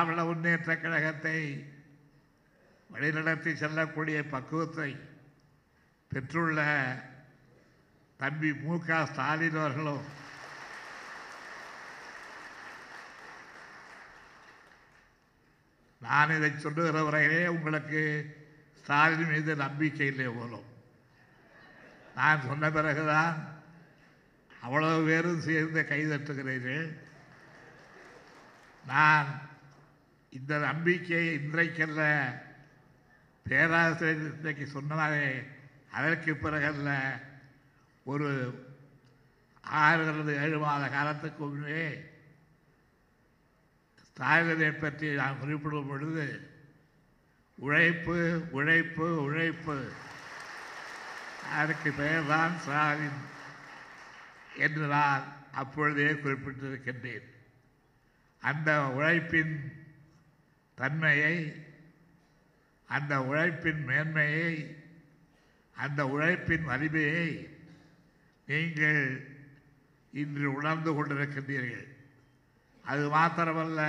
திராவிட முன்னேற்ற கழகத்தை வழிநடத்தி செல்லக்கூடிய பக்குவத்தை பெற்றுள்ள தம்பி மு க. ஸ்டாலின் அவர்களும் நான் இதை சொல்லுகிறவரையிலே உங்களுக்கு ஸ்டாலின் மீது நம்பிக்கை இல்லை போலும். நான் சொன்ன பிறகுதான் அவ்வளவு பேரும் சேர்ந்து கைதட்டுகிறீர்கள். நான் இந்த நம்பிக்கையை இன்றைக்கல்ல பேராசிரியர் இன்றைக்கு சொன்னாரே அதற்கு பிறகல்ல ஒரு ஆறு அல்லது ஏழு மாத காலத்துக்கு முன்னே ஸ்டாலினை பற்றி நான் குறிப்பிடும் பொழுது உழைப்பு உழைப்பு உழைப்பு அதற்கு பெயர்தான் ஸ்டாலின் என்று நான் அப்பொழுதே குறிப்பிட்டிருக்கின்றேன். அந்த உழைப்பின் தன்மையை அந்த உழைப்பின் மேன்மையை அந்த உழைப்பின் வலிமையை நீங்கள் இன்று உணர்ந்து கொண்டிருக்கின்றீர்கள். அது மாத்திரமல்ல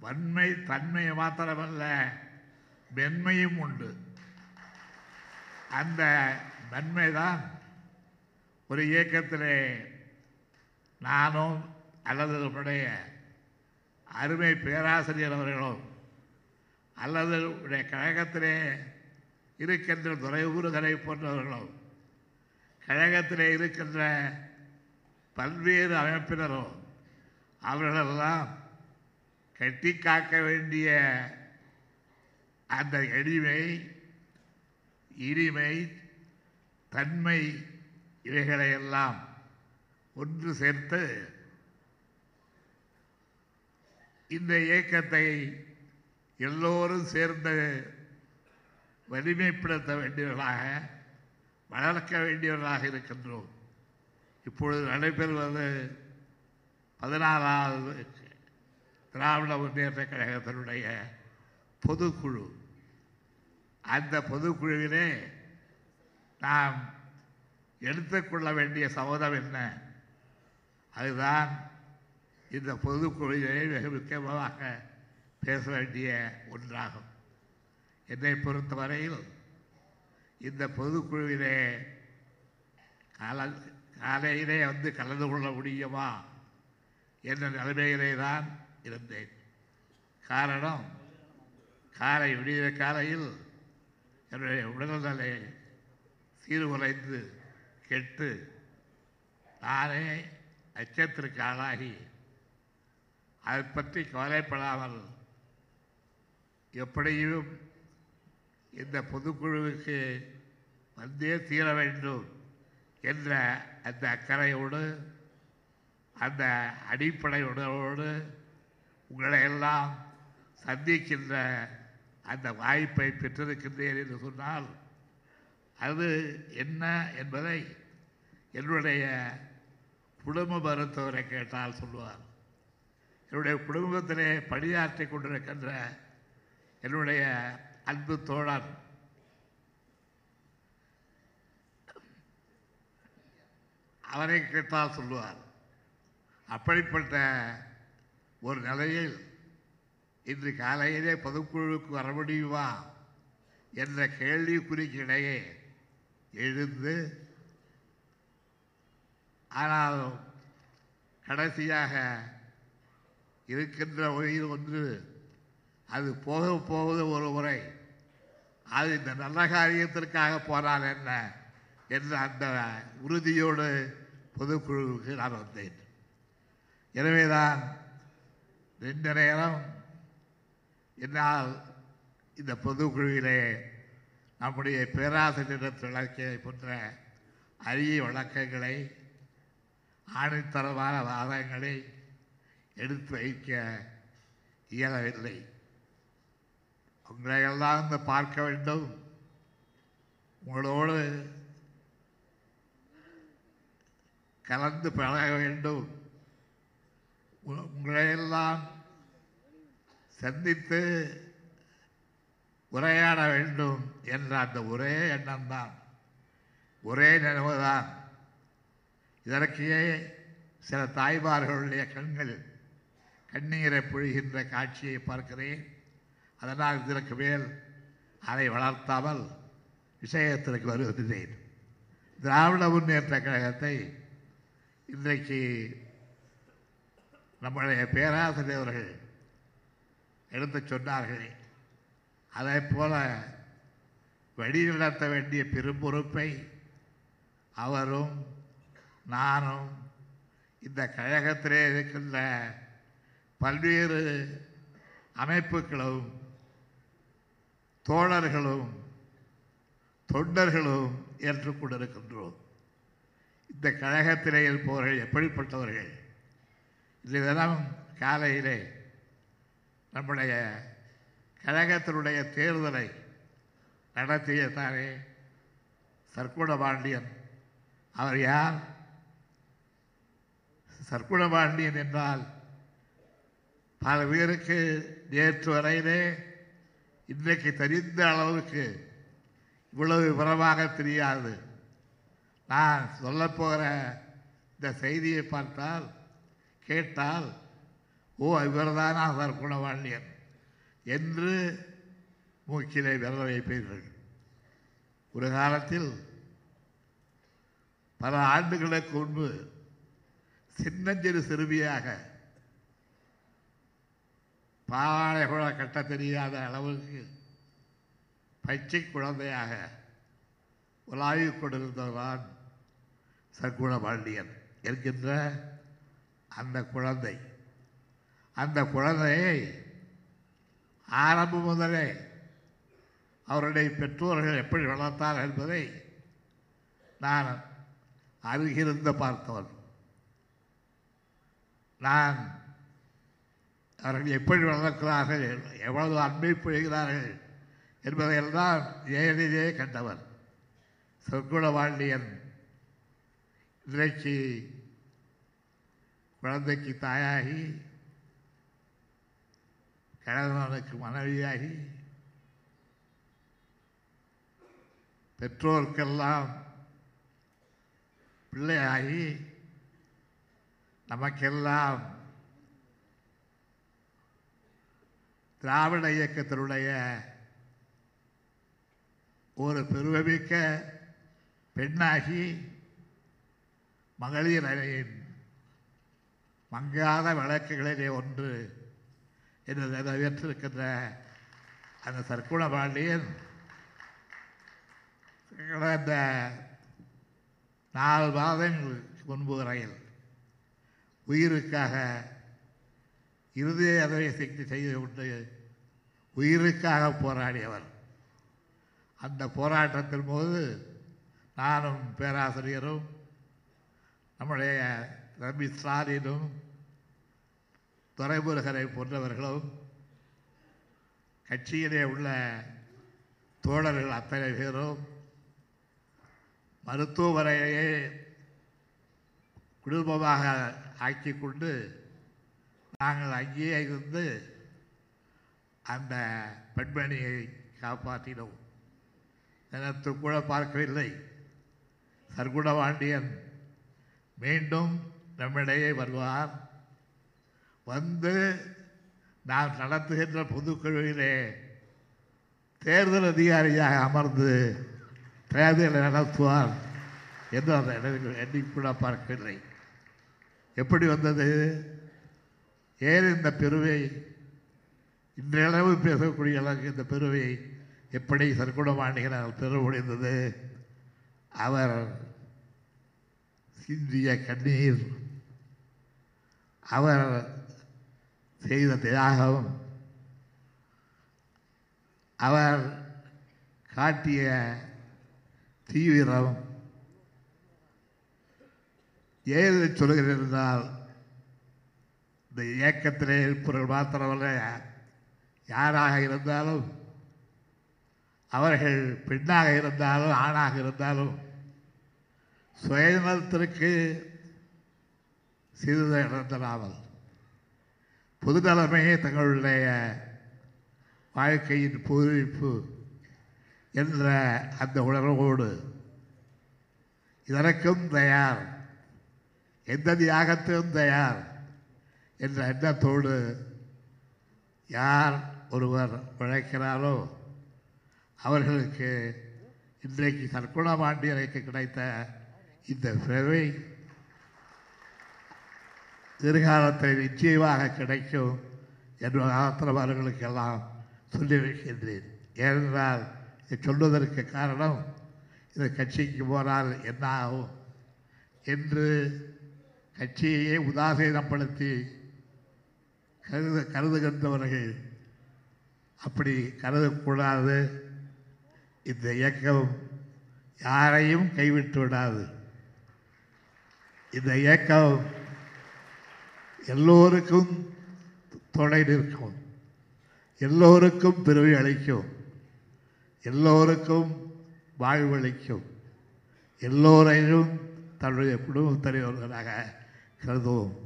வன்மை தன்மை மாத்திரமல்ல மென்மையும் உண்டு. அந்த நன்மைதான் ஒரு இயக்கத்திலே நானும் அல்லது நம்முடைய அருமை பேராசிரியர் அவர்களோ அல்லது உடைய கழகத்திலே இருக்கின்ற துறையூறுகளை போன்றவர்களோ கழகத்திலே இருக்கின்ற பல்வேறு அமைப்பினரும் அவர்களெல்லாம் கட்டி காக்க வேண்டிய அந்த எளிமை இனிமை தன்மை இவைகளையெல்லாம் ஒன்று சேர்த்து இந்த இயக்கத்தை எல்லோரும் சேர்ந்து வலிமைப்படுத்த வேண்டியவர்களாக வளர்க்க வேண்டியவர்களாக இருக்கின்றோம். இப்பொழுது நடைபெறுவது பதினாறாவது திராவிட முன்னேற்ற கழகத்தினுடைய பொதுக்குழு. அந்த பொதுக்குழுவிலே நாம் எடுத்துக்கொள்ள வேண்டிய சபதம் என்ன? அதுதான் இந்த பொதுக்குழுவிலே மிக முக்கியமாக பேச வேண்டிய ஒன்றாகும். என்னை பொறுத்தவரையில் இந்த பொதுக்குழுவிலே கால காலையிலே வந்து கலந்து கொள்ள முடியுமா என்ற நிலைமையிலே தான் இருந்தேன். காரணம் காலை விடிய காலையில் என்னுடைய உடல்நிலை சீர்குலைந்து கெட்டு நானே அச்சத்திற்கு ஆளாகி அதை பற்றி கவலைப்படாமல் எப்படியும் இந்த பொதுக்குழுவுக்கு வந்தே தீர வேண்டும் என்ற அந்த அக்கறையோடு அந்த அடிப்படை உணர்வோடு உங்களை எல்லாம் சந்திக்கின்ற அந்த வாய்ப்பை பெற்றிருக்கின்றேன் என்று சொன்னால் அது என்ன என்பதை என்னுடைய குடும்ப மருத்துவரை கேட்டால் சொல்லுவார். என்னுடைய குடும்பத்திலே பணியாற்றி கொண்டிருக்கின்ற என்னுடைய அன்பு தோழன். அவரை கேட்டால் சொல்லுவார் அப்படிப்பட்ட ஒரு நிலையில் இன்று காலையிலே பொதுக்குழுவுக்கு வர முடியுமா? என்ற கேள்விக்குறிக்கிடையே எழுந்து ஆனாலும் கடைசியாக இருக்கின்ற உயிர் ஒன்று. அது போக போவது ஒரு முறை. அது இந்த நல்ல காரியத்திற்காக போனால் என்ன? என்ற அந்த உறுதியோடு பொதுக்குழுவுக்கு நான் வந்தேன். எனவேதான் ரெண்டு நேரம் என்னால் இந்த பொதுக்குழுவிலே நம்முடைய பேராசிரியர் விளக்கிய போன்ற அரிய வழக்கங்களை ஆணித்தரமான வாதங்களை எடுத்து வைக்க இயலவில்லை. உங்களை எல்லாம் வந்து பார்க்க வேண்டும். உங்களோடு கலந்து பழக வேண்டும். உ- உங்களையெல்லாம் சந்தித்து உரையாட வேண்டும் என்ற அந்த ஒரே எண்ணம்தான். ஒரே நினைவுதான். இதற்கே சில தாய்மார்களுடைய கண்கள் கண்ணீரை பொழிகின்ற காட்சியை பார்க்கிறேன். அதனால் இதற்கு மேல் அதை வளர்த்தாமல் விஷயத்திற்கு வருகிறேன். திராவிட முன்னேற்ற கழகத்தை இன்றைக்கு நம்முடைய பேராசிரியர்கள் எடுத்துச் சொன்னார்கள் அதே போல வழிநடத்த வேண்டிய பெரும்பொறுப்பை அவரும் நானும் இந்த கழகத்திலே இருக்கின்ற பல்வேறு அமைப்புகளும் தோழர்களும் தொண்டர்களும் ஏற்றுக்கொண்டிருக்கின்றோம் இந்த கழகத்திலே இருப்பவர்கள் எப்படிப்பட்டவர்கள்? இந்த தினம் காலையிலே நம்முடைய கழகத்தினுடைய தேர்தலை நடத்திய தானே சர்க்குண பாண்டியன் அவர் யார்? சர்க்குணபாண்டியன் என்றால் பல பேருக்கு நேற்று வரையிலே இன்றைக்கு தெரிந்த அளவுக்கு இவ்வளவு விவரமாக தெரியாது. நான் சொல்லப்போகிற இந்த செய்தியை பார்த்தால் கேட்டால் ஓ இவர்தானா குணவாண்டியன் என்று மூக்கிலே விரல வைப்பீர்கள். ஒரு காலத்தில் பல ஆண்டுகளுக்கு முன்பு சின்னஞ்சிறு சிறுமியாக பாவாடை கூட கட்ட தெரியாத அளவுக்கு பச்சை குழந்தையாக உலாவிக் கொண்டிருந்தவர்தான் சர்க்குண பாண்டியன் என்கின்ற அந்த குழந்தை. அந்த குழந்தையை ஆரம்பம் முதலே அவருடைய பெற்றோர்கள் எப்படி வளர்த்தார் என்பதை நான் அருகிருந்து பார்த்தவன். நான் அவர்கள் எப்படி வளர்க்கிறார்கள் எவ்வளவு அன்பை புரிகிறார்கள் என்பதையெல்லாம் நேரிலே கண்டவர். சொற்குண பாண்டியன் இன்றைக்கு குழந்தைக்கு தாயாகி கணவனுக்கு மனைவியாகி பெற்றோருக்கெல்லாம் பிள்ளையாகி நமக்கெல்லாம் திராவிட இயக்கத்தினுடைய ஒரு பெருமைமிக்க பெண்ணாகி மகளிர் அணியின் மங்காத வழக்குகளிலே ஒன்று என்று நிறைவேற்றிருக்கின்ற அந்த சர்க்குண பாண்டியன் கடந்த நாலு மாதங்கள் முன்பு வரையில் உயிருக்காக இருதய அதை சக்தி செய்து கொண்டு உயிருக்காக போராடியவர். அந்த போராட்டத்தின் போது நானும் பேராசிரியரும் நம்முடைய ரவி ஸ்டாலினும் துறைமுருகரை போன்றவர்களும் கட்சியிலே உள்ள தோழர்கள் அத்தனை பேரும் மருத்துவமனையே குடும்பமாக ஆக்கிக்கொண்டு கொண்டு நாங்கள் அங்கேயே இருந்து அந்த பெண்மணியை காப்பாற்றினோம். நினைத்து கூட பார்க்கவில்லை. சர்க்குணபாண்டியன் மீண்டும் நம்மிடையே வருவார். வந்து நாம் நடத்துகின்ற பொதுக்குழுவிலே தேர்தல் அதிகாரியாக அமர்ந்து தேர்தலை நடத்துவார் என்று அந்த இடத்தில் எண்ணி பார்க்கவில்லை. எப்படி வந்தது? ஏன் இந்த பெருவை இன்றளவு பேசக்கூடிய அளவுக்கு இந்த பெருவை எப்படி சர்க்குணமாண்டிகளால் பெற முடிந்தது அவர் சிந்திய கண்ணீர் அவர் செய்த தியாகம் அவர் காட்டிய தீவிரம். ஏழு சொல்கிறேன் என்றால் இந்த இயக்கத்திலே இருப்பவர்கள் மாத்திரமல்ல யாராக இருந்தாலும் அவர்கள் பெண்ணாக இருந்தாலும் ஆணாக இருந்தாலும் சுயநலத்திற்கு சிறிது இழந்தராமல் பொதுநலமே தங்களுடைய வாழ்க்கையின் பூரிப்பு என்ற அந்த உணர்வோடு இதற்கும் தயார் எந்த தியாகத்திலும் தயார் என்ற எண்ணத்தோடு யார் ஒருவர் உழைக்கிறாரோ அவர்களுக்கு இன்றைக்கு சர்க்குணபாண்டியனுக்கு கிடைத்த இந்த பிறவை எதிர்காலத்தில் நிச்சயமாக கிடைக்கும் என்று ஆத்திரவாளர்களுக்கெல்லாம் சொல்லி வைக்கின்றேன் ஏனென்றால் இதை சொல்வதற்கு காரணம் இந்த கட்சிக்கு போனால் என்ன ஆகும் என்று கட்சியையே உதாசீனப்படுத்தி கருத கருதுகின்றவர்கள் அப்படி கருதக்கூடாது. இந்த இயக்கம் யாரையும் கைவிட்டு விடாது. இந்த இயக்கம் எல்லோருக்கும் துணை நிற்கும். எல்லோருக்கும் பிறவி அளிக்கும். எல்லோருக்கும் வாழ்வளிக்கும் எல்லோரையும் தன்னுடைய குடும்பத்தலைவர்களாக கருதுவோம்.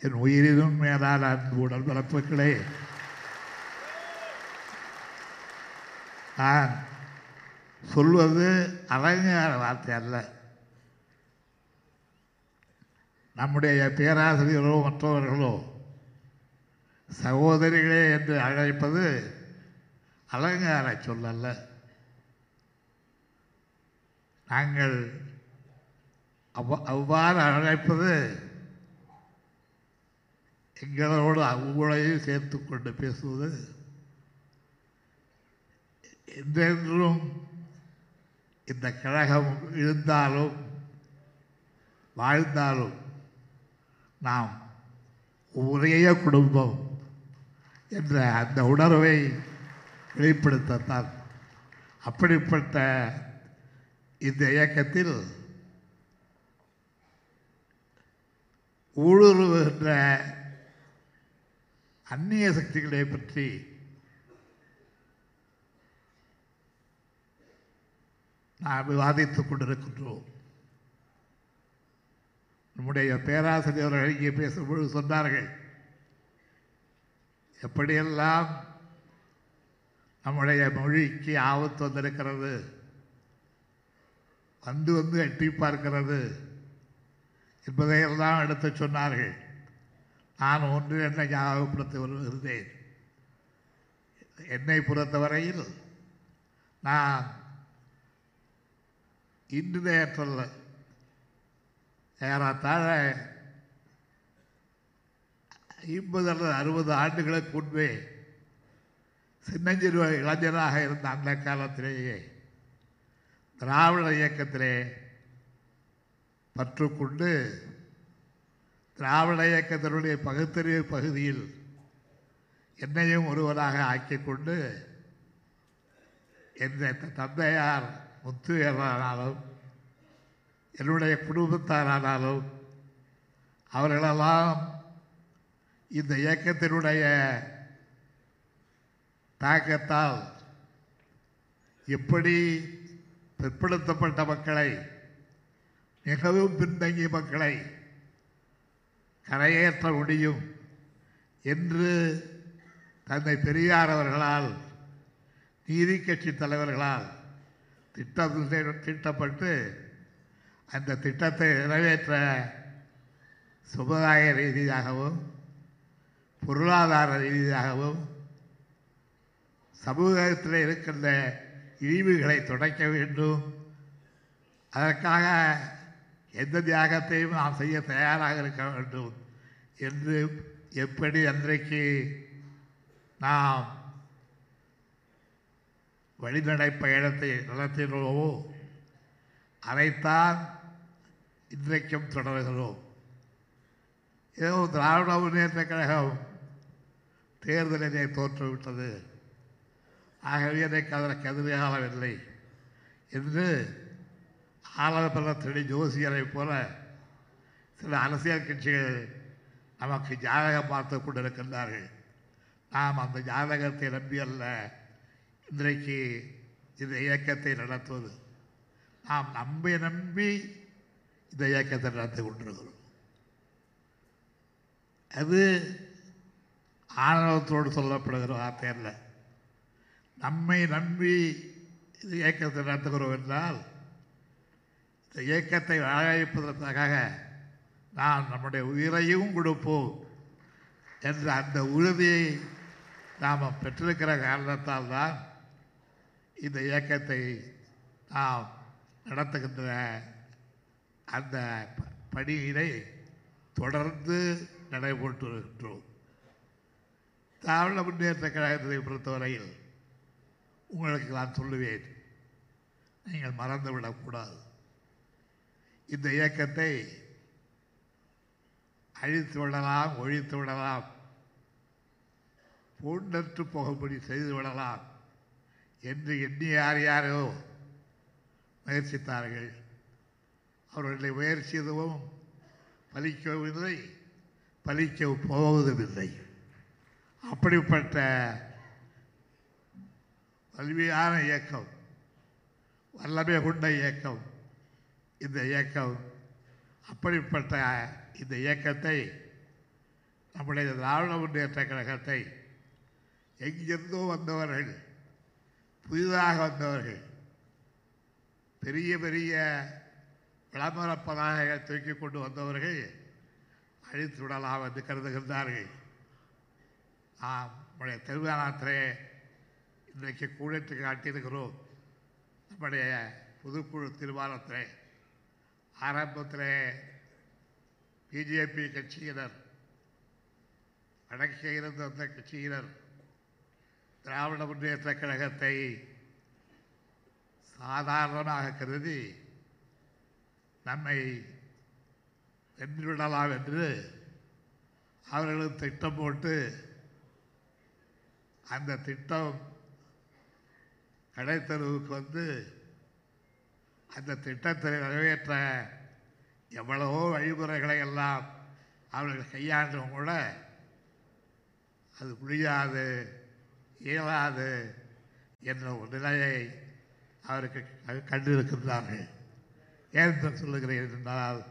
என் உயிரினும் மேலான அன்பு உடன்பிறப்புகளே நான் சொல்வது அலங்கார வார்த்தை அல்ல. நம்முடைய பேராசிரியரோ மற்றவர்களோ சகோதரிகளே என்று அழைப்பது அலங்கார சொல்லல்ல நாங்கள் அவ் அவ்வாறு அழைப்பது எங்களோடு உங்களையும் சேர்த்து கொண்டு பேசுவது என்றென்றும் இந்த கழகம் இருந்தாலும் வாழ்ந்தாலும் நாம் ஒரே குடும்பம் என்ற அந்த உணர்வை வெளிப்படுத்தத்தான். அப்படிப்பட்ட இந்த இயக்கத்தில் ஊடுருவுகின்ற அந்நிய சக்திகளை பற்றி நாம் விவாதித்துக் கொண்டிருக்கின்றோம். நம்முடைய பேராசிரியர்கள் இங்கே பேசும்பொழுது சொன்னார்கள் எப்படியெல்லாம் நம்முடைய மொழிக்கு ஆபத்து வந்திருக்கிறது வந்து வந்து எட்டி பார்க்கிறது என்பதையெல்லாம் எடுத்து சொன்னார்கள். நான் ஒன்று என்னை ஞாபகப்படுத்தி வருகிறேன் என்னை பொறுத்தவரையில் நான் இன்று நேற்றல்ல ஏறத்தாழ ஐம்பது அல்லது அறுபது ஆண்டுகளுக்கு முன்பே சின்னஞ்சிறு இளைஞராக இருந்த அந்த காலத்திலேயே திராவிட இயக்கத்திலே பற்றுக்கொண்டு திராவிட இயக்கத்தினுடைய பகுத்தறிவு பகுதியில் என்னையும் ஒருவராக ஆக்கிக்கொண்டு எந்த தந்தையார் முத்துவேலானாலும் என்னுடைய குடும்பத்தாரானாலும் அவர்களெல்லாம் இந்த இயக்கத்தினுடைய தாக்கத்தால் எப்படி பிற்படுத்தப்பட்ட மக்களை மிகவும் பின்தங்கிய மக்களை கரையேற்ற முடியும் என்று தந்தை பெரியார் அவர்களால் நீதி கட்சி தலைவர்களால் திட்டம் தீட்டப்பட்டு அந்த திட்டத்தை நிறைவேற்ற சமுதாய ரீதியாகவும் பொருளாதார ரீதியாகவும் சமூகத்தில் இருக்கின்ற இழிவுகளை துடைக்க வேண்டும். அதற்காக எந்த தியாகத்தையும் நாம் செய்ய தயாராக இருக்க வேண்டும் என்று எப்படி அன்றைக்கு நாம் வழிநடை பயணத்தை நடத்தினோமோ அதைத்தான் இன்றைக்கும் தொடர்கிறோம். ஏதோ திராவிட முன்னேற்ற கழகம் தேர்தலிலே தோற்றுவிட்டது. ஆகவே எனக்கு அதற்கு எதிராகவில்லை என்று ஆலோசனை ஜோசியரை போல சில அரசியல் கட்சிகள் நமக்கு ஜாதகம் பார்த்து கொண்டிருக்கின்றார்கள். நாம் அந்த ஜாதகத்தை நம்பி அல்ல. இன்றைக்கு இந்த இயக்கத்தை நடத்துவது. நாம் நம்பி நம்பி இந்த இயக்கத்தை நடத்தி கொண்டிருக்கிறோம். அது ஆணவத்தோடு சொல்லப்படுகிற வார்த்தை அல்ல. நம்மை நம்பி இந்த இயக்கத்தை நடத்துகிறோம் என்றால் இந்த இயக்கத்தை வாழ நான் நம்முடைய உயிரையும் கொடுப்போம் என்ற அந்த உறுதியை நாம் பெற்றிருக்கிற காரணத்தால் தான் இந்த இயக்கத்தை நாம் நடத்துகின்ற அந்த ப- பணியினை தொடர்ந்து நடைபெற்று வருகின்றோம் திராவிட முன்னேற்ற கழகத்தை பொறுத்தவரையில் உங்களுக்கு நான் சொல்லுவேன் நீங்கள் மறந்துவிடக்கூடாது. இந்த இயக்கத்தை அழித்து விடலாம் ஒழித்து விடலாம். பூண்டற்று போகும்படி செய்து விடலாம் என்று எண்ணி யார் யாரோ முயற்சித்தார்கள். அவர்களுடைய முயற்சி எதுவும் பலிக்கவில்லை பலிக்க போவதுமில்லை. அப்படிப்பட்ட வலிமையான இயக்கம் வல்லமை கொண்ட இயக்கம் இந்த இயக்கம் அப்படிப்பட்ட இந்த இயக்கத்தை நம்முடைய திராவிட முன்னேற்ற கழகத்தை எங்கிருந்தோ வந்தவர்கள் புதிதாக வந்தவர்கள் பெரிய பெரிய விளம்பர பதாகைகளை தூக்கி கொண்டு வந்தவர்கள் அழித்து விடலாம் என்று கருதுகின்றார்கள். நாம் நம்முடைய திருவிழாத்திலே இன்றைக்கு கூடிட்டு காட்டியிருக்கிறோம். நம்முடைய புதுக்குழு தீர்மானத்திலே ஆரம்பத்தில் பிஜேபி கட்சியினர் வடக்கே இருந்த அந்த கட்சியினர் திராவிட முன்னேற்ற கழகத்தை சாதாரணமாக கருதி நம்மை வென்றுவிடலாம் என்று அவர்களும் திட்டம் போட்டு அந்த திட்டம் கடைத்தருவுக்கு வந்து அந்த திட்டத்தை நிறைவேற்ற எவ்வளவோ வழிமுறைகளை எல்லாம் அவர்கள் கையாண்டும் கூட அது முடியாது இயலாது என்ற ஒரு நிலையை அவருக்கு கண்டிருக்கின்றார்கள். ஏன் சொல்லுகிறேன் என்றால்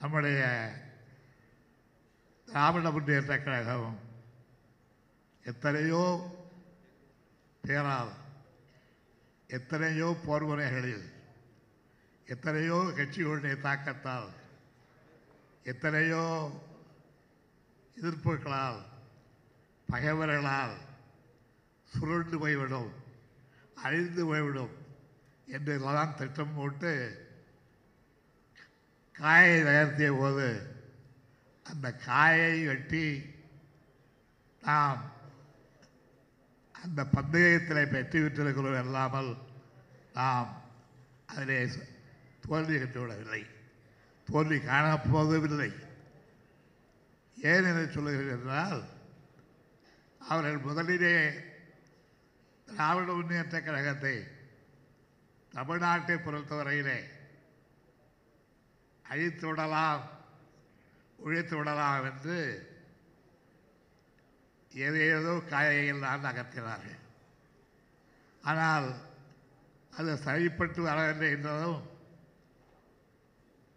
நம்முடைய திராவிட முன்னேற்ற கழகம் எத்தனையோ பேரால் எத்தனையோ போர்முறைகளில் எத்தனையோ கட்சிகளுடைய தாக்கத்தால் எத்தனையோ எதிர்ப்புகளால் பகைவர்களால் சுருண்டு போய்விடும் அழிந்து போய்விடும் என்றெல்லாம் திட்டம் போட்டு காயை நகர்த்திய போது அந்த காயை வெட்டி நாம் அந்த பந்தயத்தில் பெற்று பெற்றிருக்கிறோம் அல்லாமல் நாம் அதிலே தோல்வி கண்டுவிடவில்லை தோல்வி காணப்போகவில்லை ஏன் என்று சொல்லுகிறேன் என்றால் அவர்கள் முதலிலே திராவிட முன்னேற்ற கழகத்தை தமிழ்நாட்டை பொறுத்தவரையிலே அழித்து விடலாம் ஒழித்து விடலாம் என்று ஏதேதோ காயையெல்லாம் நகர்த்தினார்கள் ஆனால் அது சரிப்பட்டு வரவில்லை என்றதும்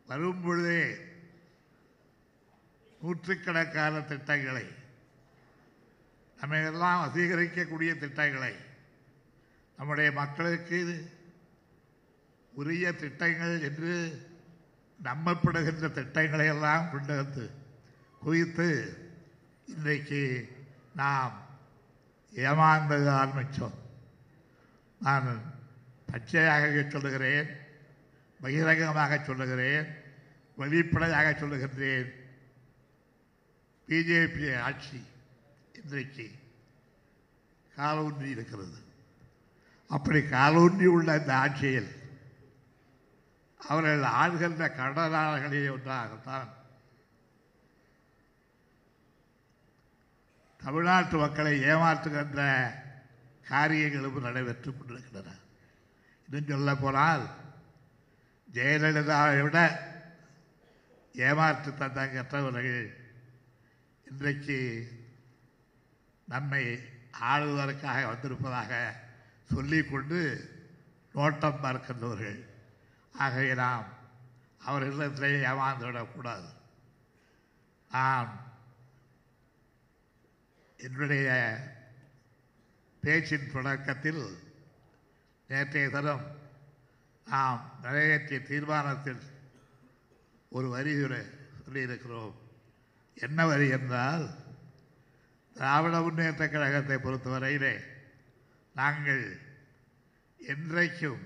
வரும் பொழுதே நூற்றுக்கணக்கான திட்டங்களை நம்மையெல்லாம் எல்லாம் திட்டங்களை நம்முடைய மக்களுக்கு உரிய திட்டங்கள் என்று நம்பப்படுகின்ற திட்டங்களை எல்லாம் கொண்டு வந்து குவித்து இன்றைக்கு நாம் ஏமாந்தது ஆரம்பித்தோம். நான் பச்சையாக சொல்லுகிறேன். பகிரங்கமாக சொல்லுகிறேன் வெளிப்படையாக சொல்லுகின்றேன். பிஜேபி ஆட்சி இன்றைக்கு காலூன்றி இருக்கிறது. அப்படி காலூன்றி உள்ள இந்த ஆட்சியில் அவர்கள் ஆள்கின்ற கடனாளர்களே ஒன்றாகத்தான் தமிழ்நாட்டு மக்களை ஏமாற்றுகின்ற காரியங்களும் நடைபெற்றுக் கொண்டிருக்கின்றன. இன்னும் சொல்ல போனால் ஜெயலலிதாவை விட ஏமாற்று தந்தங்கற்றவர்கள் இன்றைக்கு நம்மை ஆளுவதற்காக வந்திருப்பதாக சொல்லிக்கொண்டு நோட்டம் பார்க்கின்றவர்கள். ஆகவே நாம் அவர்களிடத்திலே ஏமாந்துவிடக்கூடாது. நாம் நான் என்னுடைய பேச்சின் தொடக்கத்தில் நேற்றைய தினம் நாம் நிறைவேற்றிய தீர்மானத்தில் ஒரு வரி சொல்லியிருக்கிறோம். என்ன வரி என்றால் திராவிட முன்னேற்ற கழகத்தை பொறுத்தவரையிலே நாங்கள் என்றைக்கும்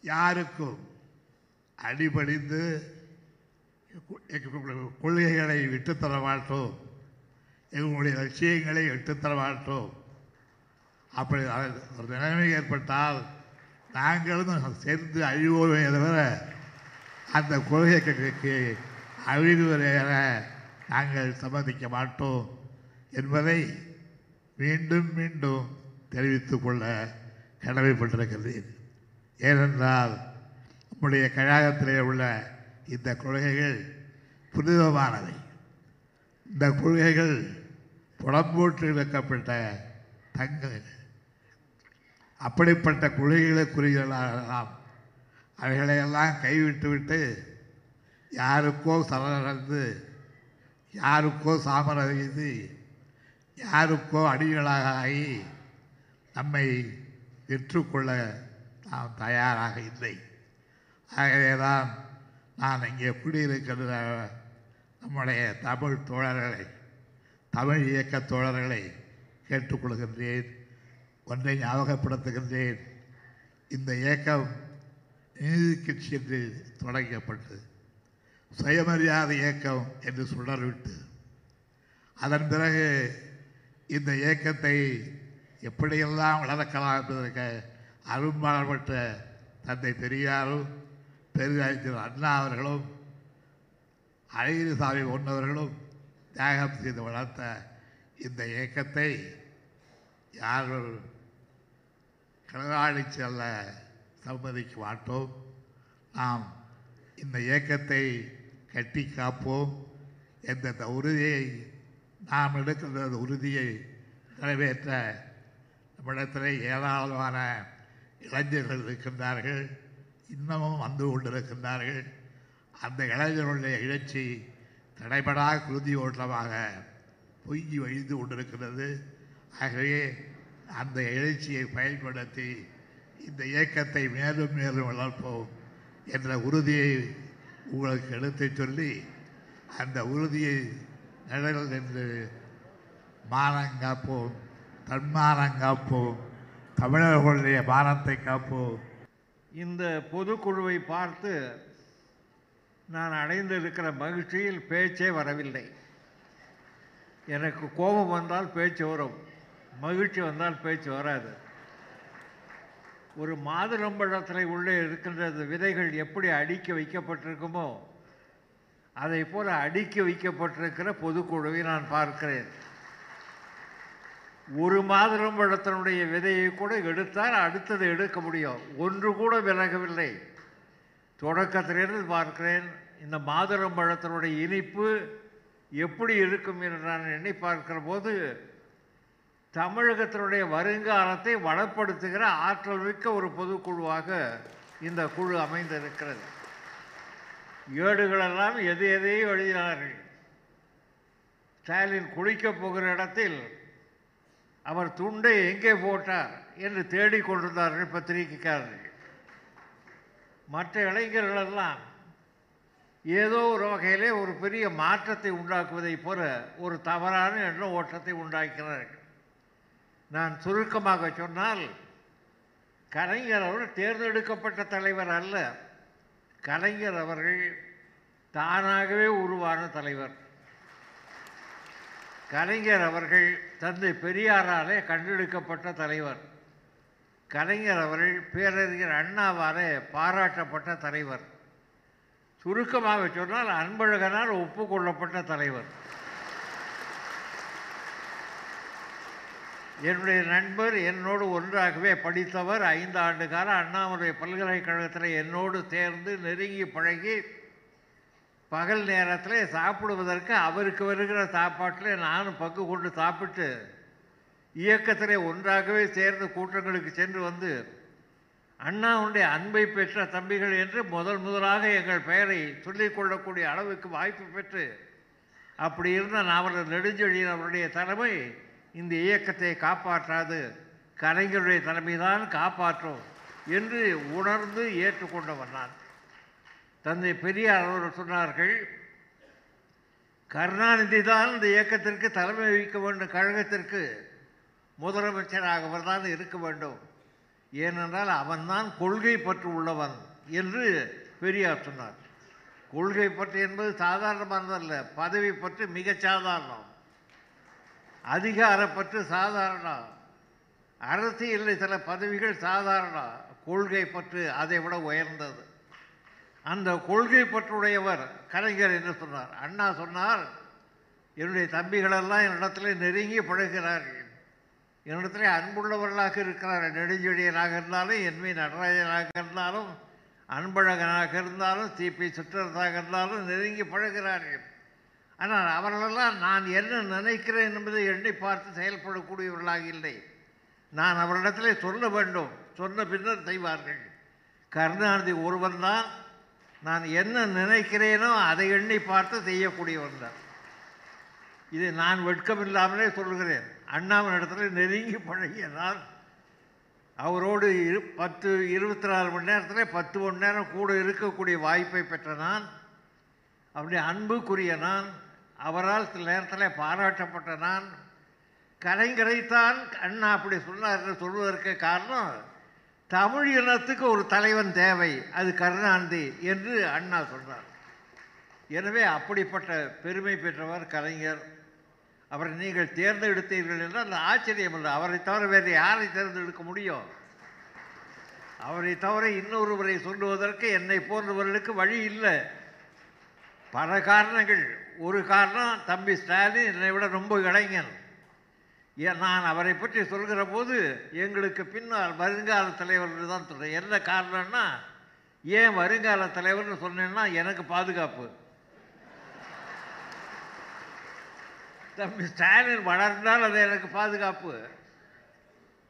யாருக்கும் அடிபணிந்து கொள்கைகளை விட்டுத்தர மாட்டோம். எங்களுடைய லட்சியங்களை விட்டுத்தர மாட்டோம். அப்படி ஒரு நிலைமை ஏற்பட்டால் நாங்களும் சேர்ந்து அழிவோமே தவிர அந்த கொள்கைக்கு அழிவுவரைய நாங்கள் சம்மதிக்க மாட்டோம் என்பதை மீண்டும் மீண்டும் தெரிவித்துக் கொள்ள கடமைப்பட்டிருக்கிறேன். ஏனென்றால் நம்முடைய கழகத்திலே உள்ள இந்த கொள்கைகள் புனிதமானவை. இந்த கொள்கைகள் புலம்போட்டு இழக்கப்பட்ட தங்க அப்படிப்பட்ட குழிகளை குறிகளாகலாம் அவைகளையெல்லாம் கைவிட்டு விட்டு யாருக்கோ சரணடைந்து யாருக்கோ சாமரதி யாருக்கோ அடிகளாக ஆகி நம்மை விற்றுக்கொள்ள நாம் தயாராக இல்லை. ஆகவேதான் நான் இங்கே குடியிருக்கிற நம்முடைய தமிழ் தோழர்களை தமிழ் இயக்க தோழர்களை கேட்டுக்கொள்கின்றேன். ஒன்றை ஞாபகப்படுத்துகின்றேன். இந்த இயக்கம் நீதி கட்சி என்று தொடங்கப்பட்டு சுயமரியாதை இயக்கம் என்று சுடர்விட்டு. அதன் பிறகு இந்த இயக்கத்தை எப்படியெல்லாம் வளர்க்கலாம் என்பதற்கு அரும்பாடுபட்ட தந்தை பெரியாரும் பெரியார் அண்ணா அவர்களும் அழகிரிசாமி ஒன்றவர்களும் தியாகம் செய்து வளர்த்த இந்த இயக்கத்தை யாரும் களவாடி செல்ல சம்மதிக்க மாட்டோம் நாம் இந்த இயக்கத்தை கட்டி காப்போம். என்ற உறுதியை நாம் எடுக்கின்ற அந்த உறுதியை நிறைவேற்ற நம்மிடத்தில் ஏராளமான இளைஞர்கள் இருக்கின்றார்கள். இன்னமும் வந்து கொண்டிருக்கின்றார்கள். அந்த இளைஞர்களுடைய எழுச்சி தடைபடா குருதி ஓட்டமாக பொங்கி வழிந்து கொண்டிருக்கிறது. ஆகவே அந்த எழுச்சியை பயன்படுத்தி இந்த இயக்கத்தை மேலும் மேலும் வளர்ப்போம் என்ற உறுதியை உங்களுக்கு எடுத்துச் சொல்லி அந்த உறுதியை நிழல் என்று மானம் காப்போம் தன்மானம் காப்போம் தமிழர்களுடைய மானத்தை காப்போம். இந்த பொதுக்குழுவை பார்த்து நான் அடைந்திருக்கிற மகிழ்ச்சியில் பேச்சே வரவில்லை. எனக்கு கோபம் வந்தால் பேச்சு வரும். மகிழ்ச்சி வந்தால் பேச்சு வராது. ஒரு மாதுளம்பழத்தில் உள்ளே இருக்கின்ற அந்த விதைகள் எப்படி அடுக்கி வைக்கப்பட்டிருக்குமோ அதை போல் அடுக்கி வைக்கப்பட்டிருக்கிற பொதுக்குழுவை நான் பார்க்கிறேன். ஒரு மாதுளம்பழத்தினுடைய விதையை கூட எடுத்தால் அடுத்தது எடுக்க முடியும். ஒன்று கூட விலகவில்லை. தொடக்கத்திலிருந்து பார்க்கிறேன் இந்த மாதுளம்பழத்தினுடைய இனிப்பு எப்படி இருக்கும் என்று நான் எண்ணி பார்க்கிற போது தமிழகத்தினுடைய வருங்காலத்தை வளப்படுத்துகிற ஆற்றல் மிக்க ஒரு பொதுக்குழுவாக இந்த குழு அமைந்திருக்கிறது. ஏடுகளெல்லாம் எது எதையும் எழுதினார்கள். ஸ்டாலின் குளிக்கப் போகிற இடத்தில் அவர் துண்டை எங்கே போட்டார் என்று தேடிக்கொண்டிருந்தார்கள் பத்திரிகைக்காரர்கள். மற்ற இளைஞர்களெல்லாம் ஏதோ ஒரு வகையிலே ஒரு பெரிய மாற்றத்தை உண்டாக்குவதைப் போல ஒரு தவறான எண்ண ஓட்டத்தை உண்டாக்கிறார்கள் நான் சுருக்கமாக சொன்னால் கலைஞர் அவர்கள் தேர்ந்தெடுக்கப்பட்ட தலைவர் அல்ல. கலைஞர் அவர்கள் தானாகவே உருவான தலைவர். கலைஞர் அவர்கள் தந்தை பெரியாராலே கண்டெடுக்கப்பட்ட தலைவர். கலைஞர் அவர்கள் பேரறிஞர் அண்ணாவாலே பாராட்டப்பட்ட தலைவர். சுருக்கமாக சொன்னால் அன்பழகனால் ஒப்புக்கொள்ளப்பட்ட தலைவர். என்னுடைய நண்பர் என்னோடு ஒன்றாகவே படித்தவர் ஐந்து ஆண்டு காலம் அண்ணாமலை பல்கலைக்கழகத்தில் என்னோடு சேர்ந்து நெருங்கி பழகி பகல் நேரத்தில் சாப்பிடுவதற்கு அவருக்கு வருகிற சாப்பாட்டில் நானும் பங்கு கொண்டு சாப்பிட்டு இயக்கத்திலே ஒன்றாகவே சேர்ந்து கூட்டங்களுக்கு சென்று வந்து அண்ணாவுடைய அன்பை பெற்ற தம்பிகள் என்று முதல் முதலாக எங்கள் பெயரை சொல்லிக் கொள்ளக்கூடிய அளவுக்கு வாய்ப்பு பெற்று அப்படி இருந்த நாவலர் நெடுஞ்செழியன் அவருடைய தலைமை இந்த இயக்கத்தை காப்பாற்றாது. கலைஞருடைய தலைமைதான் காப்பாற்றும் என்று உணர்ந்து ஏற்றுக்கொண்டவர் நான். தந்தை பெரியார் அவர்கள் சொன்னார்கள் கருணாநிதி தான் இந்த இயக்கத்திற்கு தலைமை வகிக்க வேண்டும். கழகத்திற்கு முதலமைச்சராக அவர்தான் இருக்க வேண்டும். ஏனென்றால் அவன்தான் கொள்கை பற்று உள்ளவன் என்று பெரியார் சொன்னார். கொள்கை பற்று என்பது சாதாரணமானதல்ல. பதவி பற்று மிகச் சாதாரணம். அதிகாரப்பற்று சாதாரணம் அரசியலில் சில பதவிகள் சாதாரணம் கொள்கை பற்று அதை விட உயர்ந்தது. அந்த கொள்கை பற்றுடையவர் கலைஞர் என்று சொன்னார். அண்ணா சொன்னார் என்னுடைய தம்பிகளெல்லாம் என்னிடத்துல நெருங்கி பழகிறார்கள். என்னிடத்துல அன்புள்ளவர்களாக இருக்கிறார் நெடுஞ்செழியனாக இருந்தாலும் என்வி நடராஜனாக இருந்தாலும் அன்பழகனாக இருந்தாலும் சிபி சுற்றரசாக இருந்தாலும் நெருங்கி பழகிறார்கள். ஆனால் அவர்களெல்லாம் நான் என்ன நினைக்கிறேன் என்பதை எண்ணி பார்த்து செயல்படக்கூடியவர்களாக இல்லை. நான் அவரிடத்தில் சொல்ல வேண்டும். சொன்ன பின்னர் செய்வார்கள். கருணாநிதி ஒருவன் தான். நான் என்ன நினைக்கிறேனோ அதை எண்ணி பார்த்து செய்யக்கூடியவன் தான். இது நான் வெட்கமில்லாமலே சொல்கிறேன். அண்ணாவின் இடத்துல நெருங்கி பழகிய நான் அவரோடு இரு பத்து இருபத்தி நாலு மணி நேரத்தில் பத்து மணி நேரம் கூட இருக்கக்கூடிய வாய்ப்பை பெற்ற நான் அப்படி அன்புக்குரிய நான் அவரால் சில நேரத்தில் பாராட்டப்பட்ட நான் கலைஞரைத்தான் அண்ணா அப்படி சொன்னார் என்று சொல்வதற்கு காரணம் தமிழ் இனத்துக்கு ஒரு தலைவன் தேவை அது கருணாநிதி என்று அண்ணா சொன்னார். எனவே அப்படிப்பட்ட பெருமை பெற்றவர் கலைஞர். அவரை நீங்கள் தேர்ந்தெடுத்தீர்கள் என்றால் அந்த ஆச்சரியம் இல்லை அவரை தவிர வேறு யாரை தேர்ந்தெடுக்க முடியும்? அவரை தவிர இன்னொருவரை சொல்லுவதற்கு என்னை போன்றவர்களுக்கு வழி இல்லை. பல காரணங்கள். ஒரு காரணம் தம்பி ஸ்டாலின் என்னை விட ரொம்ப இளைஞன். நான் அவரை பற்றி சொல்கிற போது எங்களுக்கு பின்னால் வருங்கால தலைவர்னு தான் சொல்கிறேன் என்ன காரணம்னா ஏன் வருங்கால தலைவர்னு சொன்னேன்னா எனக்கு பாதுகாப்பு. தம்பி ஸ்டாலின் வளர்ந்தால் அது எனக்கு பாதுகாப்பு.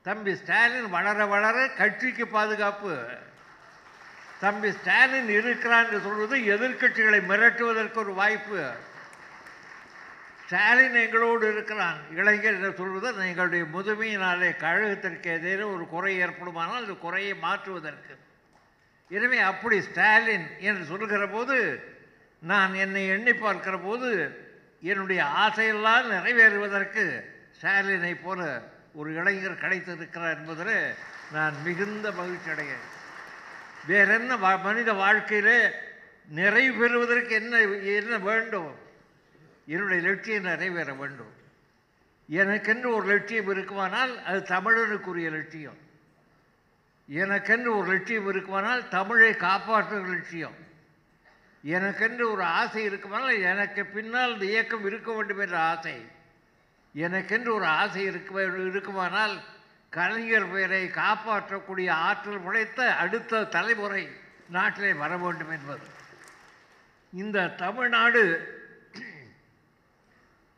தம்பி ஸ்டாலின் வளர வளர கட்சிக்கு பாதுகாப்பு. தம்பி ஸ்டாலின் இருக்கிறான் என்று சொல்வது எதிர்க்கட்சிகளை மிரட்டுவதற்கு ஒரு வாய்ப்பு. ஸ்டாலின் எங்களோடு இருக்கிறான். இளைஞர் என்று சொல்வது எங்களுடைய முதுமையினாலே கழகத்திற்கு ஏதேனும் ஒரு குறை ஏற்படுமானால் அந்த குறையை மாற்றுவதற்கு. எனவே அப்படி ஸ்டாலின் என்று சொல்கிற போது நான் என்னை எண்ணி பார்க்கிற போது என்னுடைய ஆசையெல்லாம் நிறைவேறுவதற்கு ஸ்டாலினை போல ஒரு இளைஞர் கிடைத்திருக்கிறார் என்பதில் நான் மிகுந்த மகிழ்ச்சி அடைகிறேன். வேறென்ன வா- மனித வாழ்க்கையிலே நிறைவு பெறுவதற்கு என்ன என்ன வேண்டும்? என்னுடைய லட்சியம் நிறைவேற வேண்டும். எனக்கென்று ஒரு லட்சியம் இருக்குமானால் அது தமிழனுக்குரிய லட்சியம். எனக்கென்று ஒரு லட்சியம் இருக்குமானால் தமிழை காப்பாற்றுகிற லட்சியம். எனக்கென்று ஒரு ஆசை இருக்குமானால் எனக்கு பின்னால் இந்த இயக்கம் இருக்க வேண்டும் என்ற ஆசை. எனக்கென்று ஒரு ஆசை இருக்க இருக்குமானால் கலைஞர் பெயரை காப்பாற்றக்கூடிய ஆற்றல் உழைத்த அடுத்த தலைமுறை நாட்டிலே வர வேண்டும் என்பது. இந்த தமிழ்நாடு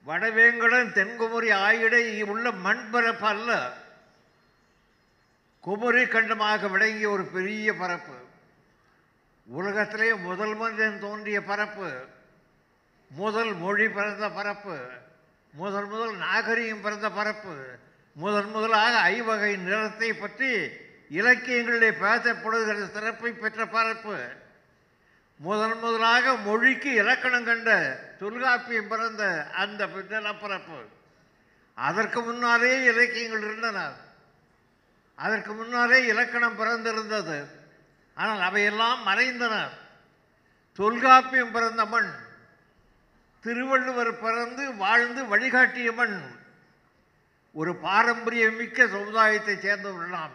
வடவேங்கடன் தென்குமரி ஆயிடை உள்ள மண்பரப்பு அல்ல. குமரி கண்டமாக விளங்கிய ஒரு பெரிய பரப்பு. உலகத்திலே முதல் மனிதன் தோன்றிய பரப்பு. முதல் மொழி பிறந்த பரப்பு. முதல் முதல் நாகரிகம் பிறந்த பரப்பு. முதன் முதலாக ஐவகை நிறத்தை பற்றி இலக்கியங்களிலே பேசப்படுகிற சிறப்பை பெற்ற பரப்பு. முதன் முதலாக மொழிக்கு இலக்கணம் கண்ட தொல்காப்பியம் பிறந்த அந்த நிலப்பரப்பு அதற்கு முன்னாலே இலக்கியங்கள் இருந்தன. அதற்கு முன்னாலே இலக்கணம் பிறந்திருந்தது. ஆனால் அவையெல்லாம் மறைந்தன. தொல்காப்பியம் பிறந்த மண் திருவள்ளுவர் பிறந்து வாழ்ந்து வழிகாட்டிய மண் ஒரு பாரம்பரியமிக்க சமுதாயத்தை சேர்ந்தவர்களாம்.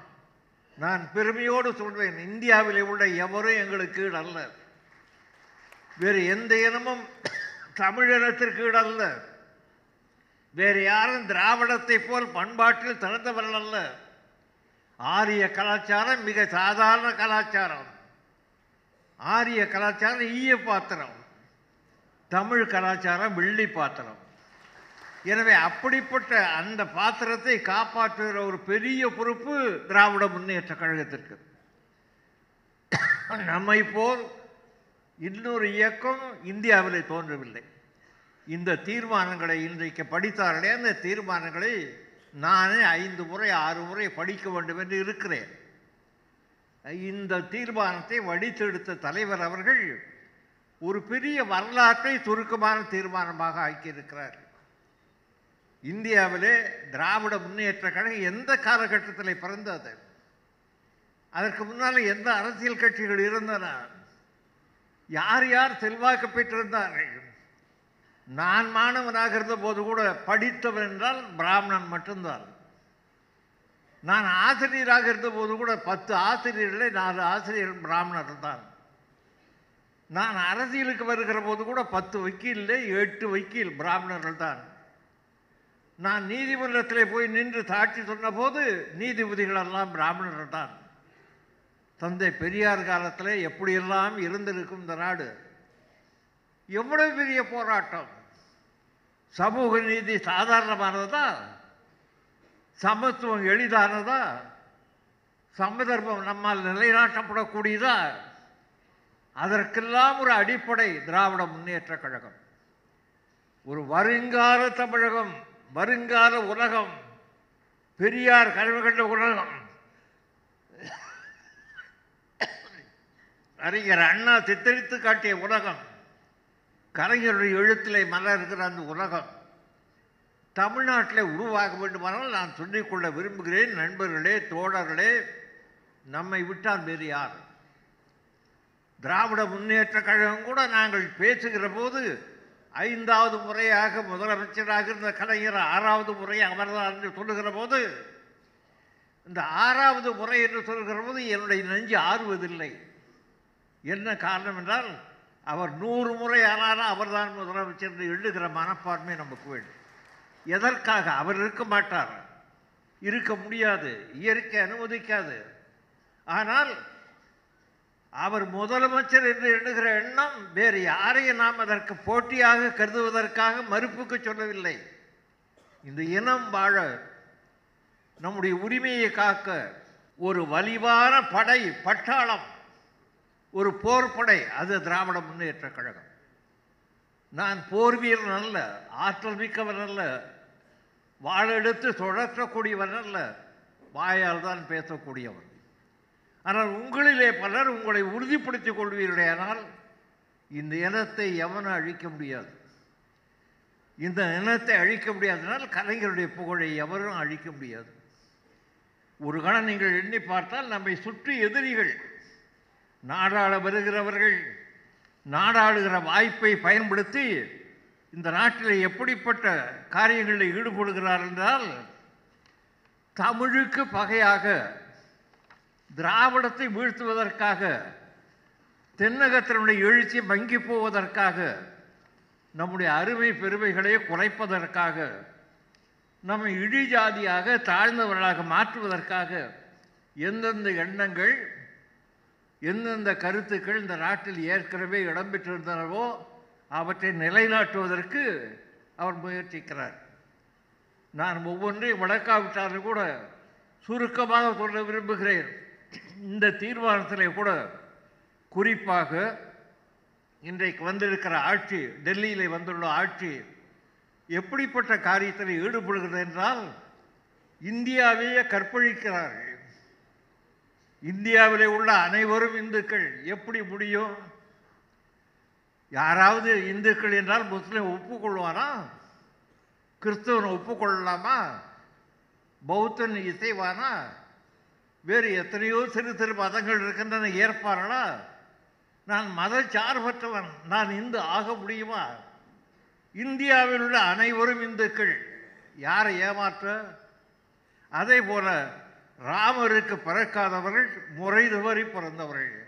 நான் பெருமையோடு சொல்வேன் இந்தியாவில் உள்ள எவரும் எங்களுக்கு அல்ல. வேறு எந்த இனமும் தமிழினத்திற்கு ஈடு வேறு யாரும் திராவிடத்தை போல் பண்பாட்டில் திறந்தவர்கள் அல்ல. ஆரிய கலாச்சாரம் மிக சாதாரண கலாச்சாரம். ஆரிய கலாச்சாரம் ஈய பாத்திரம். தமிழ் கலாச்சாரம் வெள்ளி பாத்திரம். எனவே அப்படிப்பட்ட அந்த பாத்திரத்தை காப்பாற்றுகிற ஒரு பெரிய பொறுப்பு திராவிட முன்னேற்ற கழகத்திற்கு. நம்மை போல் இன்னொரு இயக்கம் இந்தியாவிலே தோன்றவில்லை. இந்த தீர்மானங்களை இன்றைக்கு படித்தார்களே அந்த தீர்மானங்களை நானே ஐந்து முறை ஆறு முறை படிக்க வேண்டும் என்று இருக்கிறேன். இந்த தீர்மானத்தை வடித்தெடுத்த தலைவர் அவர்கள் ஒரு பெரிய வரலாற்றை சுருக்கமான தீர்மானமாக ஆக்கியிருக்கிறார். இந்தியாவிலே திராவிட முன்னேற்ற கழகம் எந்த காலகட்டத்தில் பிறந்தது? அதற்கு முன்னால் எந்த அரசியல் கட்சிகள் இருந்தன? யார் யார் செல்வாக்கு பெற்றிருந்தார்கள்? நான் மாணவனாக இருந்தபோது கூட படித்தவன் என்றால் பிராமணன் மட்டும்தான். நான் ஆசிரியராக இருந்தபோது கூட பத்து ஆசிரியர்களே நாலு ஆசிரியர்கள் பிராமணர் தான் நான் அரசியலுக்கு வருகிற போது கூட பத்து வக்கீலே எட்டு வக்கீல் பிராமணர்கள் தான் நான் நீதிமன்றத்தில் போய் நின்று சாட்சி சொன்னபோது நீதிபதிகள் எல்லாம் பிராமணர்கள் தான் தந்தை பெரியார் காலத்தில் எப்படியெல்லாம் இருந்திருக்கும் இந்த நாடு? எவ்வளவு பெரிய போராட்டம்? சமூக நீதி சாதாரணமானதா? சமத்துவம் எளிதானதா? சமதர்மம் நம்மால் நிலைநாட்டப்படக்கூடியதா? அதற்கெல்லாம் ஒரு அடிப்படை திராவிட முன்னேற்ற கழகம். ஒரு வருங்கால தமிழகம் வருங்கால உலகம் பெரியார் கல்வி கண்ட உலகம். அறிஞர் அண்ணா சித்தரித்து காட்டிய உலகம். கலைஞருடைய எழுத்திலே மலர்கிற அந்த உலகம். தமிழ்நாட்டில் உருவாக வேண்டுமானால் நான் சொல்லிக்கொள்ள விரும்புகிறேன். நண்பர்களே தோழர்களே நம்மை விட்டால் வேறு யார்? திராவிட முன்னேற்ற கழகம் கூட நாங்கள் பேசுகிற போது ஐந்தாவது முறையாக முதலமைச்சராக இருந்த கலைஞர் ஆறாவது முறை அமர்ந்தார் என்று சொல்லுகிற போது இந்த ஆறாவது முறை என்று சொல்கிற போது என்னுடைய நெஞ்சு ஆறுவதில்லை. என்ன காரணம் என்றால் அவர் நூறு முறை ஆனாலும் அவர்தான் முதலமைச்சர் என்று எழுதுகிற மனப்பான்மை நமக்கு வேண்டும். எதற்காக? அவர் இருக்க மாட்டார். இருக்க முடியாது. இயற்கை அனுமதிக்காது. ஆனால் அவர் முதலமைச்சர் என்று எண்ணுகிற எண்ணம் வேறு யாரையும் நாம் அதற்கு போட்டியாக கருதுவதற்காக மறுப்புக்கு சொல்லவில்லை. இந்த இனம் வாழ நம்முடைய உரிமையை காக்க ஒரு வலிவான படை பட்டாளம் ஒரு போர்ப்படை அது திராவிட முன்னேற்ற கழகம். நான் போர் வீரன் அல்ல ஆற்றல் மிக்கவன் அல்ல வாழெடுத்து தொடற்றக்கூடியவன் அல்ல வாயால் தான் பேசக்கூடியவன். ஆனால் உங்களிலே பலர் உங்களை உறுதிப்படுத்திக் கொள்வீர்களேனால் இந்த இனத்தை எவனும் அழிக்க முடியாது. இந்த இனத்தை அழிக்க முடியாதனால் கலைஞருடைய புகழை எவரும் அழிக்க முடியாது. ஒரு கணம் நீங்கள் எண்ணி பார்த்தால் நம்மை சுற்றி எதிரிகள் நாடாள வருகிறவர்கள் நாடாளுகிற வாய்ப்பை பயன்படுத்தி இந்த நாட்டில் எப்படிப்பட்ட காரியங்களில் ஈடுபடுகிறார் என்றால் தமிழுக்கு பகையாக திராவிடத்தை வீழ்த்துவதற்காக தென்னகத்தினுடைய எழுச்சி மங்கி போவதற்காக நம்முடைய அருமை பெருமைகளை குறைப்பதற்காக நம்மை இழிஜாதியாக தாழ்ந்தவர்களாக மாற்றுவதற்காக எந்தெந்த எண்ணங்கள் எந்தெந்த கருத்துக்கள் இந்த நாட்டில் ஏற்கனவே இடம்பெற்றிருந்தனவோ அவற்றை நிலைநாட்டுவதற்கு அவர் முயற்சிக்கிறார். நான் ஒவ்வொன்றையும் வழக்காவிட்டாலும் கூட சுருக்கமாக சொல்ல விரும்புகிறேன். இந்த தீர்மானத்தில் கூட குறிப்பாக இன்றைக்கு வந்திருக்கிற ஆட்சி டெல்லியில் வந்துள்ள ஆட்சி எப்படிப்பட்ட காரியத்தில் ஈடுபடுகிறது என்றால் இந்தியாவையே கற்பழிக்கிறார்கள். இந்தியாவிலே உள்ள அனைவரும் இந்துக்கள். எப்படி முடியும்? யாராவது இந்துக்கள் என்றால் முஸ்லீம் ஒப்புக்கொள்வானா கிறிஸ்தவன் ஒப்புக்கொள்ளலாமா? பௌத்தன் இசைவானா? வேறு எத்தனையோ சிறு சிறு மதங்கள் இருக்கின்றன ஏற்பார்களா நான் மத சார்பற்றவன் நான் இந்து ஆக முடியுமா? இந்தியாவில் உள்ள அனைவரும் இந்துக்கள். யாரை ஏமாற்ற? அதே போல ராமருக்கு பிறக்காதவர்கள் முறை தவறி பிறந்தவர்கள்.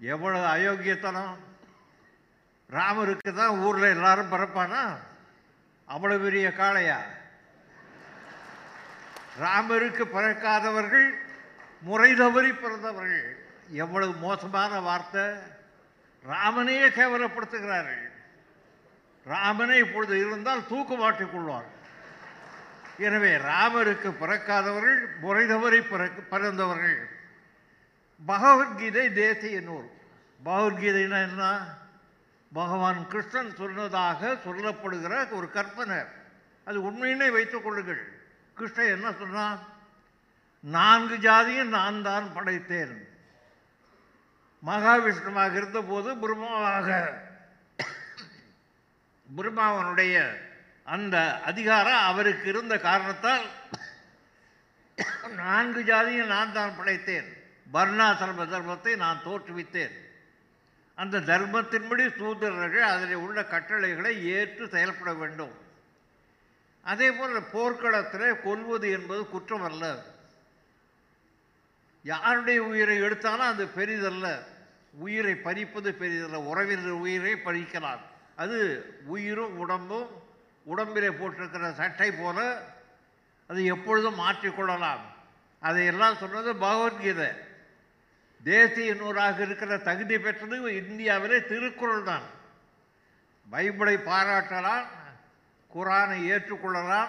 எவ்வளவு அயோக்கியத்தனம். ராமருக்கு தான் ஊரில் எல்லாரும் பிறப்பானா? அவ்வளோ பெரிய காளையா? ராமருக்கு பிறக்காதவர்கள் முறை தவறி பிறந்தவர்கள். எவ்வளவு மோசமான வார்த்தை. ராமனையே கேவலப்படுத்துகிறார்கள். ராமனே இப்பொழுது இருந்தால் தூக்கு மாட்டிக் கொள்வார் எனவே ராமருக்கு பிறக்காதவர்கள் முறை தவறி பிறக்க பிறந்தவர்கள். பகவத்கீதை தேசிய நூல். பகவத்கீதைனா என்ன? பகவான் கிருஷ்ணன் சொன்னதாக சொல்லப்படுகிற ஒரு கற்பனை அது உண்மையினே வைத்துக் கொள்ளுங்கள். கிருஷ்ணன் என்ன சொன்னான் நான்கு ஜாதியும் நான் தான் படைத்தேன். மகாவிஷ்ணுவாக இருந்தபோது பிரம்மாவாக பிரம்மாவனுடைய அந்த அதிகாரம் அவருக்கு இருந்த காரணத்தால் நான்கு ஜாதியும் நான் தான் படைத்தேன். வர்ணாசிரம தர்மத்தை நான் தோற்றுவித்தேன். அந்த தர்மத்தின்படி சூதரர்கள் அதில் உள்ள கட்டளைகளை ஏற்று செயல்பட வேண்டும். அதே போல் போர்க்களத்தில் கொல்வது என்பது குற்றம் அல்ல. யாருடைய உயிரை எடுத்தாலும் அது பெரிதல்ல. உயிரை பறிப்பது பெரிதல்ல. உறவினர் உயிரை பறிக்கலாம். அது உயிரும் உடம்பும் உடம்பிலே போட்டிருக்கிற சட்டை போல அது எப்பொழுதும் மாற்றிக்கொள்ளலாம். அதையெல்லாம் சொன்னது பகவத்கீதை. தேசிய நூறாக இருக்கிற தகுதி பெற்றது இந்தியாவிலே திருக்குறள் தான். பைபிளை பாராட்டலாம் குரானை ஏற்றுக்கொள்ளலாம்.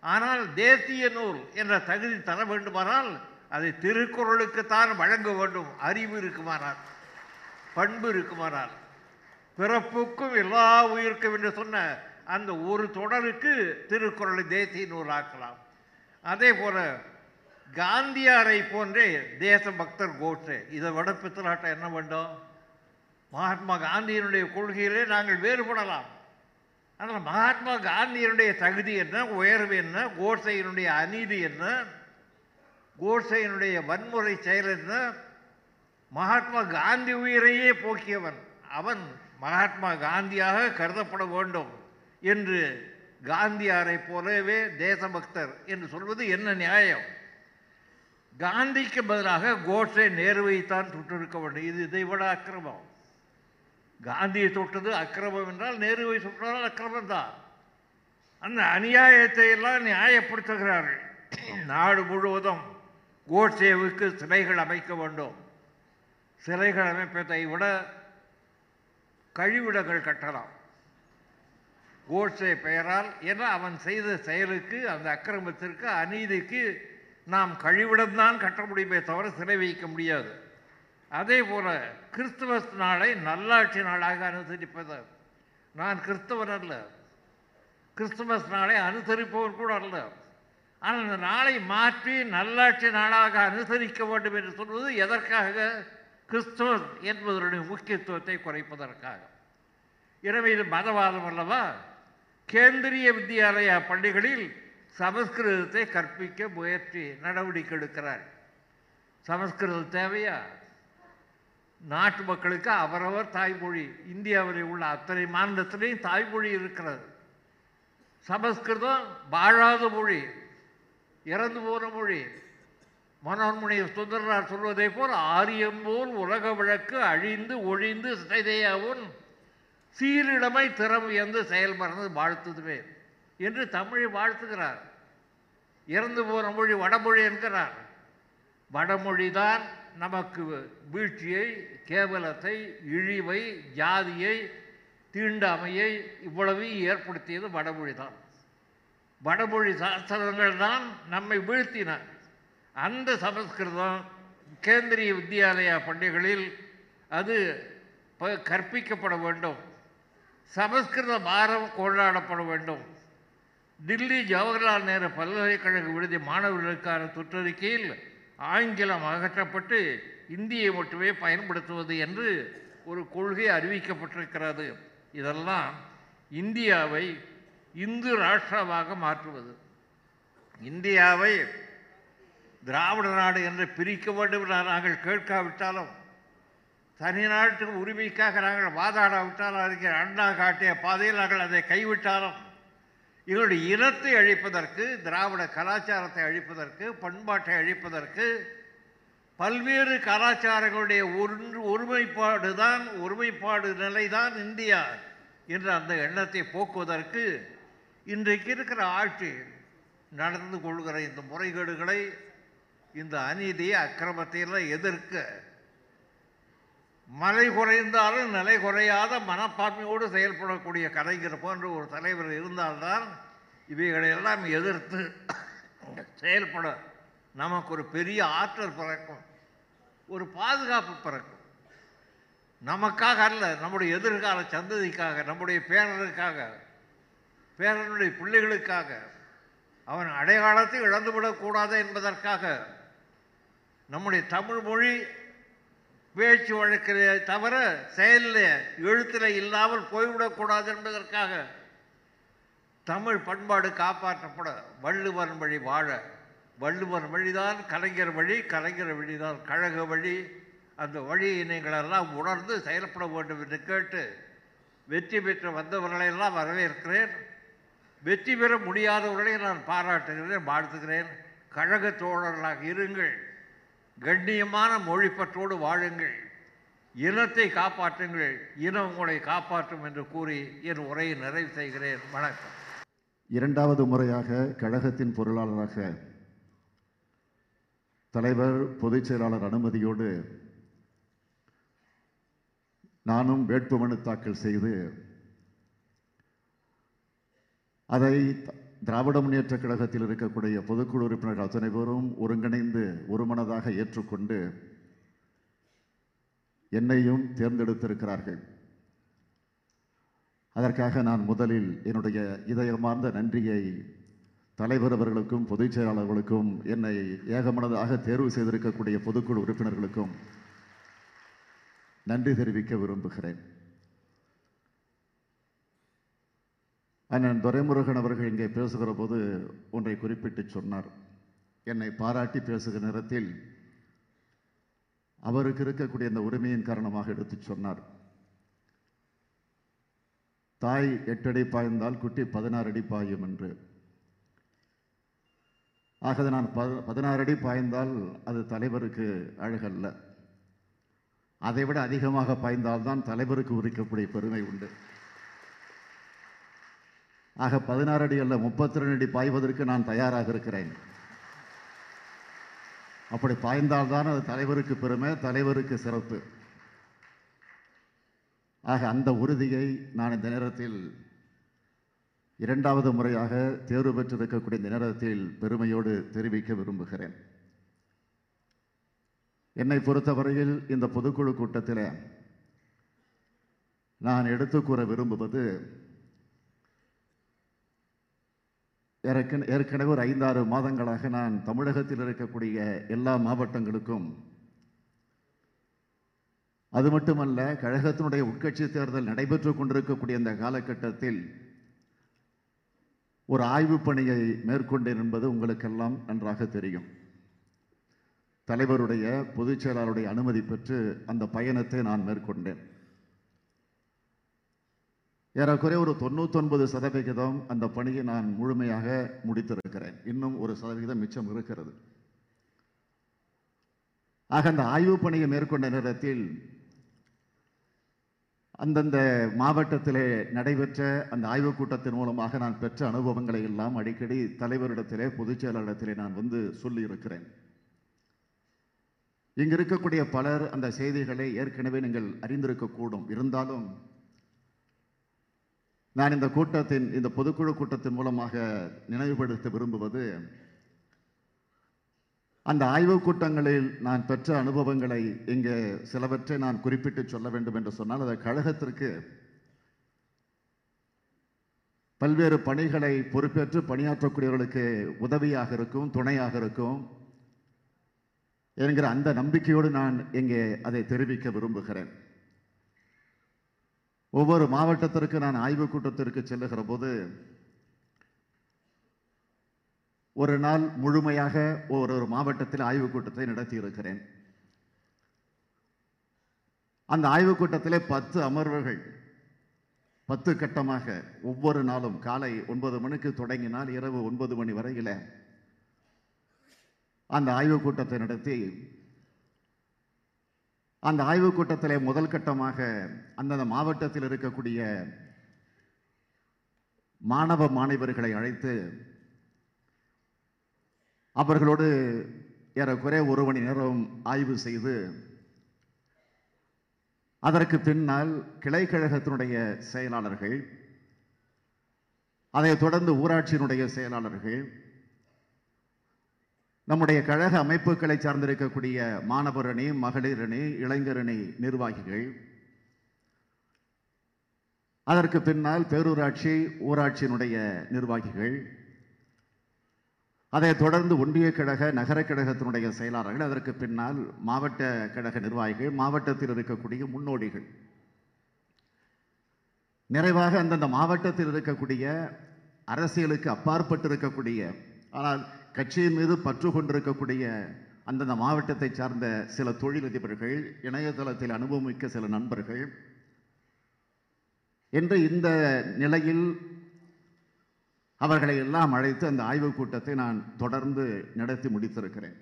ஆனால் தேசிய நூல் என்ற தகுதி தர வேண்டுமானால் அதை திருக்குறளுக்குத்தான் வழங்க வேண்டும். அறிவு இருக்குமானால் பண்பு இருக்குமானால். பிறப்புக்கும் எல்லா உயிருக்கும் என்று சொன்ன அந்த ஒரு தொடருக்கு திருக்குறளை தேசிய நூலாக்கலாம் அதே போல காந்தியாரை போன்றே தேச பக்தர் கோட்ஸே இதை விட பித்தலாட்டம் என்ன வேண்டும்? மகாத்மா காந்தியினுடைய கொள்கையிலே நாங்கள் வேறுபடலாம். ஆனால் மகாத்மா காந்தியினுடைய தகுதி என்ன உயர்வு என்ன கோட்சையினுடைய அநீதி என்ன கோட்சையினுடைய வன்முறை செயல் என்ன? மகாத்மா காந்தி உயிரையே போக்கியவன். அவன் மகாத்மா காந்தியாக கருதப்பட வேண்டும். என்று காந்தியாரை போலவே தேசபக்தர் என்று சொல்வது என்ன நியாயம்? காந்திக்கு பதிலாக கோட்ஸை நேருவைத்தான் சுட்டிருக்க வேண்டும். இது இதை விட அக்கிரமம். காந்தியை தொட்டது அக்கிரமம் என்றால் நேருவை சுட்டால் அக்கிரமம் தான். அந்த அநியாயத்தை எல்லாம் நியாயப்படுத்துகிறார்கள். நாடு முழுவதும் கோட்சேவுக்கு சிலைகள் அமைக்க வேண்டும். சிலைகள் அமைப்பதை விட கழிவிடங்கள் கட்டலாம். கோட்ஸே பெயரால் ஏன்னா அவன் செய்த செயலுக்கு அந்த அக்கிரமத்திற்கு அநீதிக்கு நாம் கழிவிடம்தான் கட்ட முடியுமே தவிர சிறை வைக்க முடியாது. அதே போல கிறிஸ்துமஸ் நாளை நல்லாட்சி நாளாக அனுசரிப்பது. நான் கிறிஸ்தவன் அல்ல. கிறிஸ்துமஸ் நாளை அனுசரிப்பவர் கூட அல்ல. ஆனால் அந்த நாளை மாற்றி நல்லாட்சி நாளாக அனுசரிக்க வேண்டும் என்று சொல்வது எதற்காக? கிறிஸ்துவஸ் என்பதனுடைய முக்கியத்துவத்தை குறைப்பதற்காக. எனவே இது மதவாதம் அல்லவா? கேந்திரிய வித்யாலய பள்ளிகளில் சமஸ்கிருதத்தை கற்பிக்க முயற்சி நடவடிக்கை எடுக்கிறார். சமஸ்கிருதம் தேவையா? நாட்டு மக்களுக்கு அவரவர் தாய்மொழி இந்தியாவில் உள்ள அத்தனை மாநிலத்திலையும் தாய்மொழி இருக்கிறது. சமஸ்கிருதம் வாழாத மொழி இறந்து போன மொழி. மனோன்மணி சுந்தரனார் சொல்வதை போல் ஆரியம் போல் உலக விளக்கு அழிந்து ஒழிந்து சிதையாவும் சீரிடமை திறமை என்று செயல் வாழ்த்துதுமே வாழ்த்துதுவே என்று தமிழை வாழ்த்துகிறார். இறந்து போன மொழி வடமொழி என்கிறார். வடமொழி தான் நமக்கு வீழ்ச்சியை கேவலத்தை இழிவை ஜாதியை தீண்டாமையை இவ்வளவு ஏற்படுத்தியது வடமொழி தான். வடமொழி சாஸ்திரங்கள் தான் நம்மை வீழ்த்தின. அந்த சமஸ்கிருதம் கேந்திரிய வித்யாலயா பள்ளிகளில் அது ப- கற்பிக்கப்பட வேண்டும். சமஸ்கிருத வாரம் கொண்டாடப்பட வேண்டும். தில்லி ஜவஹர்லால் நேரு பல்கலைக்கழக விடுதி மாணவர்களுக்கான தொற்றறிக்கையில் ஆங்கிலம் அகற்றப்பட்டு இந்தியை மட்டுமே பயன்படுத்துவது என்று ஒரு கொள்கை அறிவிக்கப்பட்டிருக்கிறது. இதெல்லாம் இந்தியாவை இந்து ராஷ்டிராவாக மாற்றுவது. இந்தியாவை திராவிட நாடு என்று பிரிக்க வேண்டும் என நாங்கள் கேட்காவிட்டாலும் தனிநாட்டு உரிமைக்காக நாங்கள் வாதாடாவிட்டால் இருக்கிற அண்ணா காட்டிய பாதையில் நாங்கள் அதை கைவிட்டாலும் இவருடைய இனத்தை அழிப்பதற்கு திராவிட கலாச்சாரத்தை அழிப்பதற்கு பண்பாட்டை அழிப்பதற்கு பல்வேறு கலாச்சாரங்களுடைய ஒன்று ஒருமைப்பாடு தான் ஒருமைப்பாடு நிலைதான் இந்தியா என்ற அந்த எண்ணத்தை போக்குவதற்கு இன்றைக்கு இருக்கிற ஆட்சி நடந்து கொள்கிற இந்த முறைகேடுகளை இந்த அநீதியை அக்கிரமத்தையெல்லாம் எதிர்க்க மலை குறைந்தாலும் நிலை குறையாத மனப்பான்மையோடு செயல்படக்கூடிய கலைஞர் போன்ற ஒரு தலைவர் இருந்தால்தான் இவைகளையெல்லாம் எதிர்த்து செயல்பட நமக்கு ஒரு பெரிய ஆற்றல் பிறக்கும் ஒரு பாதுகாப்பு பிறக்கும். நமக்காக அல்ல நம்முடைய எதிர்கால சந்ததிக்காக நம்முடைய பேரனுக்காக பேரனுடைய பிள்ளைகளுக்காக அவன் அடையாளத்தை இழந்துவிடக்கூடாது என்பதற்காக நம்முடைய தமிழ் மொழி பேச்சு வழக்கிலே தவிர செயலில் எழுத்தில் இல்லாமல் போய்விடக்கூடாது என்பதற்காக தமிழ் பண்பாடு காப்பாற்றப்பட வள்ளுவன் வழி வாழ. வள்ளுவன் வழிதான் கலைஞர் வழி கலைஞர் வழிதான் கழக வழி அந்த வழியை நீங்களெல்லாம் உணர்ந்து செயல்பட வேண்டும் என்று கேட்டு வெற்றி பெற்று வந்தவர்களையெல்லாம் வரவேற்கிறேன். வெற்றி பெற முடியாதவர்களை நான் பாராட்டுகிறேன் வாழ்த்துகிறேன். கழக தோழர்களாக இருங்கள். கண்ணியமான மொழிப்பற்றோடு வாழுங்கள். இனத்தை காப்பாற்றுங்கள். இனம் உங்களை காப்பாற்றும் என்று கூறி என் உரையை நிறைவு செய்கிறேன். வணக்கம். இரண்டாவது முறையாக கழகத்தின் பொருளாளராக தலைவர் பொதுச் செயலாளர் அனுமதியோடு நானும் வேட்புமனு தாக்கல் செய்து அதை திராவிட முன்னேற்ற கழகத்தில் இருக்கக்கூடிய பொதுக்குழு உறுப்பினர்கள் அத்தனை பேரும் ஒருங்கிணைந்து ஒருமனதாக ஏற்றுக்கொண்டு என்னையும் தேர்ந்தெடுத்திருக்கிறார்கள். அதற்காக நான் முதலில் என்னுடைய இதயமார்ந்த நன்றியை தலைவர் அவர்களுக்கும் பொதுச் செயலாளர்களுக்கும் என்னை ஏகமனதாக தேர்வு செய்திருக்கக்கூடிய பொதுக்குழு உறுப்பினர்களுக்கும் நன்றி தெரிவிக்க விரும்புகிறேன். அண்ணன் துரைமுருகன் அவர்கள் இங்கே பேசுகிற போது ஒன்றை குறிப்பிட்டு சொன்னார். என்னை பாராட்டி பேசுகிற நேரத்தில் அவருக்கு இருக்கக்கூடிய இந்த உரிமையின் காரணமாக எடுத்துச் சொன்னார். தாய் எட்டடி பாய்ந்தால் குட்டி பதினாறு அடி பாயும் என்று. ஆகவே நான் ப பதினாறு அடி பாய்ந்தால் அது தலைவருக்கு அழகல்ல. அதைவிட அதிகமாக பாய்ந்தால்தான் தலைவருக்கு உரிக்கக்கூடிய பெருமை உண்டு. ஆக பதினாறு அடி அல்ல முப்பத்தி ரெண்டு அடி பாய்வதற்கு நான் தயாராக இருக்கிறேன். அப்படி பாய்ந்தால்தான் அது தலைவருக்கு பெருமை தலைவருக்கு சிறப்பு. ஆக அந்த உறுதியை நான் இந்த நேரத்தில் இரண்டாவது முறையாக தேர்வு பெற்றிருக்கக்கூடிய இந்த நேரத்தில் பெருமையோடு தெரிவிக்க விரும்புகிறேன். என்னை பொறுத்தவரையில் இந்த பொதுக்குழு கூட்டத்தில் நான் எடுத்து கூற விரும்புவது ஏற்கனவே ஒரு ஐந்தாறு மாதங்களாக நான் தமிழகத்தில் இருக்கக்கூடிய எல்லா மாவட்டங்களுக்கும் அது மட்டுமல்ல கழகத்தினுடைய உட்கட்சி தேர்தல் நடைபெற்று கொண்டிருக்கக்கூடிய இந்த காலகட்டத்தில் ஒரு ஆய்வுப் பணியை மேற்கொண்டேன் என்பது உங்களுக்கெல்லாம் நன்றாக தெரியும். தலைவருடைய பொதுச் செயலாளருடைய அனுமதி பெற்று அந்த பயணத்தை நான் மேற்கொண்டேன். ஏறக்குறைய ஒரு தொண்ணூத்தொன்பது சதவிகிதம் அந்த பணியை நான் முழுமையாக முடித்திருக்கிறேன். இன்னும் ஒரு சதவிகிதம் மிச்சம் இருக்கிறது. ஆக அந்த ஆய்வுப் பணியை மேற்கொண்ட நேரத்தில் அந்தந்த மாவட்டத்திலே நடைபெற்ற அந்த ஆய்வுக் கூட்டத்தின் மூலமாக நான் பெற்ற அனுபவங்களை எல்லாம் அடிக்கடி தலைவரிடத்திலே பொதுச் செயலாளரிடத்திலே நான் வந்து சொல்லியிருக்கிறேன். இங்கு இருக்கக்கூடிய பலர் அந்த செய்திகளை ஏற்கனவே நீங்கள் அறிந்திருக்கக்கூடும். இருந்தாலும் நான் இந்த கூட்டத்தின் இந்த பொதுக்குழு கூட்டத்தின் மூலமாக நினைவுபடுத்த விரும்புவது அந்த ஆய்வுக் கூட்டங்களில் நான் பெற்ற அனுபவங்களை இங்கே சிலவற்றை நான் குறிப்பிட்டு சொல்ல வேண்டும் என்று சொன்னால் அது கழகத்திற்கு பல்வேறு பணிகளை பொறுப்பேற்று பணியாற்றக்கூடியவர்களுக்கு உதவியாக இருக்கும் துணையாக இருக்கும் என்கிற அந்த நம்பிக்கையோடு நான் இங்கே அதை தெரிவிக்க விரும்புகிறேன். ஒவ்வொரு மாவட்டத்திற்கு நான் ஆய்வுக் கூட்டத்திற்கு செல்லுகிற போது ஒரு நாள் முழுமையாக ஒரு ஒரு மாவட்டத்தில் ஆய்வுக் கூட்டத்தை நடத்தியிருக்கிறேன். அந்த ஆய்வுக் கூட்டத்திலே பத்து அமர்வுகள் பத்து கட்டமாக ஒவ்வொரு நாளும் காலை ஒன்பது மணிக்கு தொடங்கினால் இரவு ஒன்பது மணி வரையில் அந்த ஆய்வுக் கூட்டத்தை நடத்தி அந்த ஆய்வுக் கூட்டத்திலே முதல் கட்டமாக அந்தந்த மாவட்டத்தில் இருக்கக்கூடிய மாணவ மாணவர்களை அழைத்து அவர்களோடு ஏறக்குறைய ஒரு மணி நேரம் ஆய்வு செய்து அதற்கு பின்னால் கிளை கழகத்தினுடைய செயலாளர்கள் அதைத் தொடர்ந்து ஊராட்சியினுடைய செயலாளர்கள் நம்முடைய கழக அமைப்புகளை சார்ந்திருக்கக்கூடிய மாணவரணி மகளிரணி இளைஞரணி அணி நிர்வாகிகள் அதற்கு பின்னால் பேரூராட்சி ஊராட்சியினுடைய நிர்வாகிகள் அதைத் தொடர்ந்து ஒன்றிய கழக நகர கழகத்தினுடைய செயலாளர்கள் அதற்கு பின்னால் மாவட்ட கழக நிர்வாகிகள் மாவட்டத்தில் இருக்கக்கூடிய முன்னோடிகள். நிறைவாக அந்தந்த மாவட்டத்தில் இருக்கக்கூடிய அரசியலுக்கு அப்பாற்பட்டு இருக்கக்கூடிய ஆனால் கட்சியின் மீது பற்று கொண்டிருக்கக்கூடிய அந்தந்த மாவட்டத்தை சார்ந்த சில தொழிலதிபர்கள் இணையதளத்தில் அனுபவமிக்க சில நண்பர்கள் என்று இந்த நிலையில் அவர்களை எல்லாம் அழைத்து அந்த ஆய்வுக் கூட்டத்தை நான் தொடர்ந்து நடத்தி முடித்திருக்கிறேன்.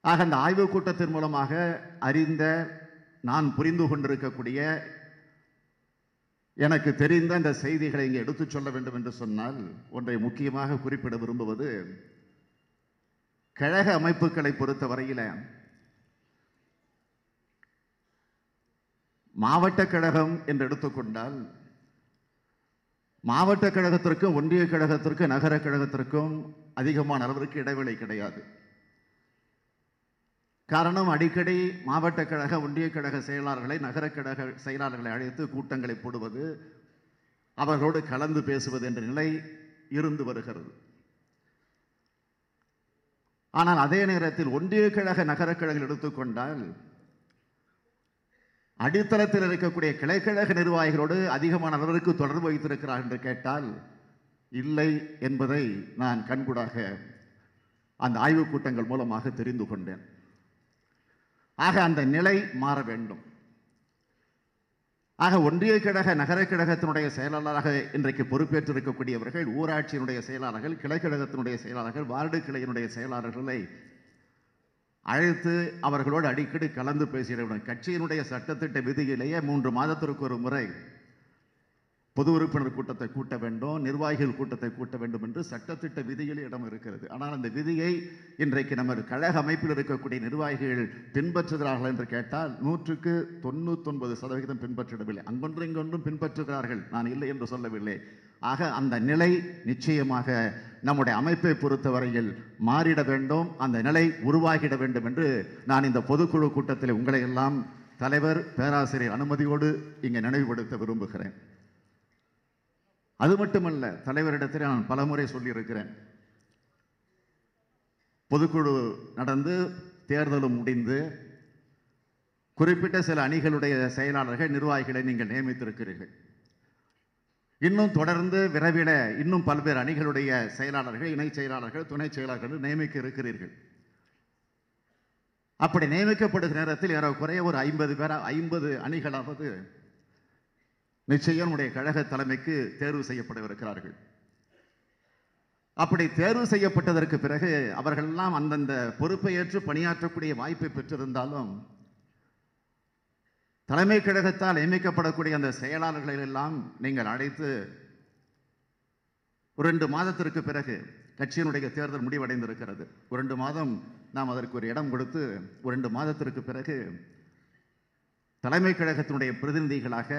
ஆக அந்த ஆய்வுக் கூட்டத்தின் மூலமாக அறிந்த நான் புரிந்து கொண்டிருக்கக்கூடிய எனக்கு தெரிந்த அந்த செய்திகளை இங்கே எடுத்துச் சொல்ல வேண்டும் என்று சொன்னால் ஒன்றை முக்கியமாக குறிப்பிட விரும்புவது கழக அமைப்புகளை பொறுத்த வரையில் மாவட்ட கழகம் என்று எடுத்துக்கொண்டால் மாவட்ட கழகத்திற்கும் ஒன்றிய கழகத்திற்கும் நகர கழகத்திற்கும் அதிகமான அளவிற்கு இடைவெளி கிடையாது. காரணம் அடிக்கடி மாவட்ட கழக ஒன்றிய கழக செயலாளர்களை நகர கழக செயலாளர்களை அழைத்து கூட்டங்களை போடுவது அவர்களோடு கலந்து பேசுவது என்ற நிலை இருந்து வருகிறது. ஆனால் அதே நேரத்தில் ஒன்றிய கழக நகர கழகம் எடுத்துக்கொண்டால் அடித்தளத்தில் இருக்கக்கூடிய கிளைக்கழக நிர்வாகிகளோடு அதிகமான அளவிற்கு தொடர்பு வைத்திருக்கிறார் என்று கேட்டால் இல்லை என்பதை நான் கண்கூடாக அந்த ஆய்வுக் கூட்டங்கள் மூலமாக தெரிந்து கொண்டேன். ஆக அந்த நிலை மாற வேண்டும். ஆக ஒன்றிய கழக நகர கழகத்தினுடைய செயலாளராக இன்றைக்கு பொறுப்பேற்றிருக்கக்கூடியவர்கள் ஊராட்சியினுடைய செயலாளர்கள் கிளைக்கழகத்தினுடைய செயலாளர்கள் வார்டு கிளையினுடைய செயலாளர்களை அழைத்து அவர்களோடு அடிக்கடி கலந்து பேசிட வேண்டும். கட்சியினுடைய சட்டத்திட்ட விதியிலேயே மூன்று மாதத்திற்கு ஒரு முறை பொது உறுப்பினர் கூட்டத்தை கூட்ட வேண்டும் நிர்வாகிகள் கூட்டத்தை கூட்ட வேண்டும் என்று சட்டத்திட்ட விதியில் இடம் இருக்கிறது. ஆனால் அந்த விதியை இன்றைக்கு நமது கழக அமைப்பில் இருக்கக்கூடிய நிர்வாகிகள் பின்பற்றுகிறார்கள் என்று கேட்டால் நூற்றுக்கு தொண்ணூத்தொன்பது சதவிகிதம் பின்பற்றிடவில்லை அங்கொன்றும் இங்கொன்றும் பின்பற்றுகிறார்கள். நான் இல்லை என்று சொல்லவில்லை. ஆக அந்த நிலை நிச்சயமாக நம்முடைய அமைப்பை பொறுத்தவரையில் மாறிட வேண்டும். அந்த நிலை உருவாகிட வேண்டும் என்று நான் இந்த பொதுக்குழு கூட்டத்தில் உங்களை எல்லாம் தலைவர் பேராசிரியர் அனுமதியோடு இங்கே நினைவுபடுத்த விரும்புகிறேன். அது மட்டுமல்ல தலைவரிடத்தில் நான் பலமுறை சொல்லியிருக்கிறேன். பொதுக்குழு நடந்து தேர்தலும் முடிந்து குறிப்பிட்ட சில அணிகளுடைய செயலாளர்கள் நிர்வாகிகளை நீங்கள் நியமித்திருக்கிறீர்கள். இன்னும் தொடர்ந்து விரைவில் இன்னும் பல்வேறு அணிகளுடைய செயலாளர்கள் இணை செயலாளர்கள் துணை செயலாளர்கள் நியமிக்க இருக்கிறீர்கள். அப்படி நியமிக்கப்படுகிற நேரத்தில் ஏறக்குறைய ஒரு ஐம்பது பேர் ஐம்பது அணிகளாவது நிச்சயம் நம்முடைய கழக தலைமைக்கு தேர்வு செய்யப்படவிருக்கிறார்கள். அப்படி தேர்வு செய்யப்பட்டதற்கு பிறகு அவர்களெல்லாம் அந்தந்த பொறுப்பை ஏற்று பணியாற்றக்கூடிய வாய்ப்பை பெற்றிருந்தாலும் தலைமை கழகத்தால் நியமிக்கப்படக்கூடிய அந்த செயலாளர்களை எல்லாம் நீங்கள் அழைத்து ஒரு ரெண்டு மாதத்திற்கு பிறகு கட்சியினுடைய தேர்தல் முடிவடைந்திருக்கிறது. ஒரு ரெண்டு மாதம் நாம் அதற்கு ஒரு இடம் கொடுத்து ஒரு ரெண்டு மாதத்திற்கு பிறகு தலைமை கழகத்தினுடைய பிரதிநிதிகளாக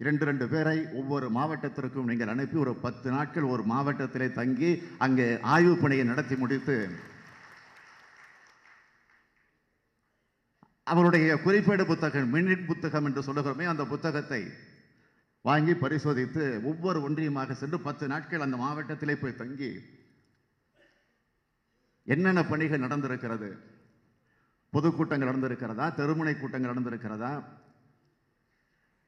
இரண்டு ரெண்டு பேரை ஒவ்வொரு மாவட்டத்திற்கும் நீங்கள் அனுப்பி ஒரு பத்து நாட்கள் ஒரு மாவட்டத்திலே தங்கி அங்கே ஆய்வு பணியை நடத்தி முடித்து அவருடைய குறிப்பேடு புத்தகம் மினிட் புத்தகம் என்று சொல்லுகிறோமே அந்த புத்தகத்தை வாங்கி பரிசோதித்து ஒவ்வொரு ஒன்றியமாக சென்று பத்து நாட்கள் அந்த மாவட்டத்திலே போய் தங்கி என்னென்ன பணிகள் நடந்திருக்கிறது? பொதுக்கூட்டங்கள் நடந்திருக்கிறதா? தெருமுனை கூட்டங்கள் நடந்திருக்கிறதா?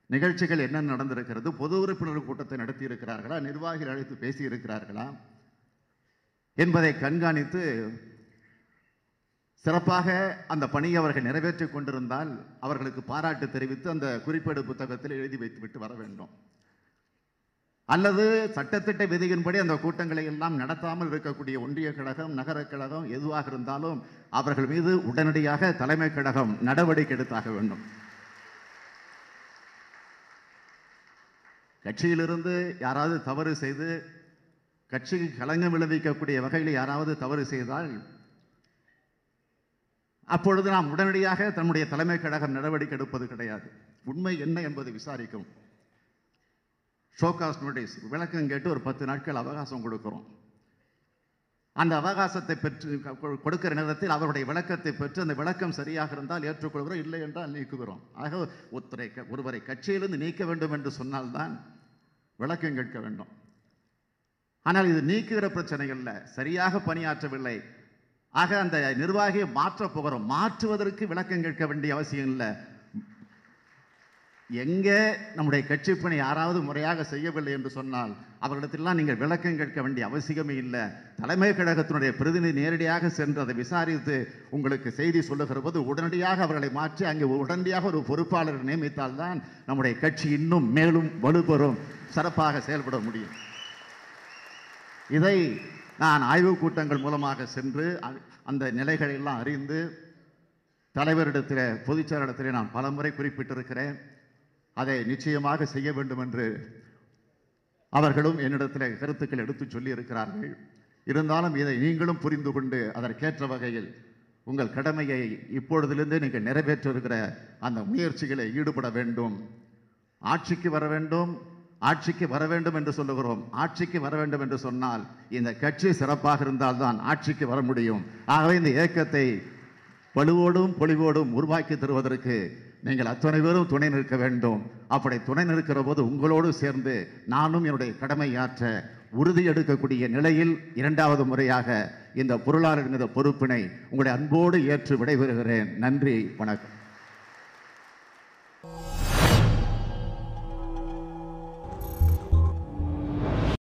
நிகழ்ச்சிகள் என்ன நடந்திருக்கிறது? பொது உறுப்பினர் கூட்டத்தை நடத்தியிருக்கிறார்களா? நிர்வாகிகள் அழைத்து பேசியிருக்கிறார்களா? என்பதை கண்காணித்து சிறப்பாக அந்த பணியை அவர்கள் நிறைவேற்றி கொண்டிருந்தால் அவர்களுக்கு பாராட்டு தெரிவித்து அந்த குறிப்பேடு புத்தகத்தில் எழுதி வைத்துவிட்டு வர வேண்டும். அல்லது சட்டத்திட்ட விதியின்படி அந்த கூட்டங்களை எல்லாம் நடத்தாமல் இருக்கக்கூடிய ஒன்றிய கழகம் நகர கழகம் எதுவாக இருந்தாலும் அவர்கள் மீது உடனடியாக தலைமை கழகம் நடவடிக்கை எடுத்தாக வேண்டும். கட்சியிலிருந்து யாராவது தவறு செய்து கட்சிக்கு களங்கம் விளைவிக்கக்கூடிய வகையில் யாராவது தவறு செய்தால் அப்பொழுது நாம் உடனடியாக தன்னுடைய தலைமை கழகம் நடவடிக்கை எடுப்பது கிடையாது. உண்மை என்ன என்பதை விசாரிக்கும். ஷோகாஸ் நோட்டீஸ் விளக்கம் கேட்டு ஒரு பத்து நாட்கள் அவகாசம் கொடுக்கிறோம். அந்த அவகாசத்தை பெற்று கொடுக்கிற நேரத்தில் அவருடைய விளக்கத்தை பெற்று அந்த விளக்கம் சரியாக இருந்தால் ஏற்றுக்கொள்கிறோம் இல்லை என்றால் நீக்குகிறோம். ஆக ஒருத்தரை ஒருவரை கட்சியிலிருந்து நீக்க வேண்டும் என்று சொன்னால்தான் விளக்கம் கேட்க வேண்டும். ஆனால் இது நீக்குகிற பிரச்சனைகளில் சரியாக பணியாற்றவில்லை. ஆக அந்த நிர்வாகியை மாற்றப் போகிறோம் மாற்றுவதற்கு விளக்கம் கேட்க வேண்டிய அவசியம் இல்லை. எங்கே நம்முடைய கட்சி பணி யாராவது முறையாக செய்யவில்லை என்று சொன்னால் அவர்களிடத்திலாம் நீங்கள் விளக்கம் கேட்க வேண்டிய அவசியமே இல்லை. தலைமை கழகத்தினுடைய பிரதிநிதி நேரடியாக சென்று அதை விசாரித்து உங்களுக்கு செய்தி சொல்லுகிற போது உடனடியாக அவர்களை மாற்றி அங்கே உடனடியாக ஒரு பொறுப்பாளரை நியமித்தால்தான் நம்முடைய கட்சி இன்னும் மேலும் வலுப்பெறும் சிறப்பாக செயல்பட முடியும். இதை நான் ஆய்வுக் கூட்டங்கள் மூலமாக சென்று அந்த நிலைகளை எல்லாம் அறிந்து தலைவரிடத்தில் பொதுச்செயலாளரிடத்தில் நான் பலமுறை குறிப்பிட்டிருக்கிறேன். அதை நிச்சயமாக செய்ய வேண்டும் என்று அவர்களும் என்னிடத்தில் கருத்துக்கள் எடுத்து சொல்லியிருக்கிறார்கள். இருந்தாலும் இதை நீங்களும் புரிந்து கொண்டு அதற்கேற்ற வகையில் உங்கள் கடமையை இப்பொழுதிலிருந்து நீங்கள் நிறைவேற்றிருக்கிற அந்த முயற்சிகளை ஈடுபட வேண்டும். ஆட்சிக்கு வர வேண்டும் ஆட்சிக்கு வர வேண்டும் என்று சொல்லுகிறோம். ஆட்சிக்கு வர வேண்டும் என்று சொன்னால் இந்த கட்சி சிறப்பாக இருந்தால்தான் ஆட்சிக்கு வர முடியும். ஆகவே இந்த இயக்கத்தை வலுவோடும் பொலிவோடும் உருவாக்கி தருவதற்கு நீங்கள் அத்தனை பேரும் துணை நிற்க வேண்டும். அப்படி துணை நிற்கிற போது உங்களோடு சேர்ந்து நானும் என்னுடைய கடமை ஆற்ற உறுதி எடுக்கக்கூடிய நிலையில் இரண்டாவது முறையாக இந்த பொருளாளர் பொறுப்பினை உங்களுடைய அன்போடு ஏற்று விடைபெறுகிறேன். நன்றி வணக்கம்.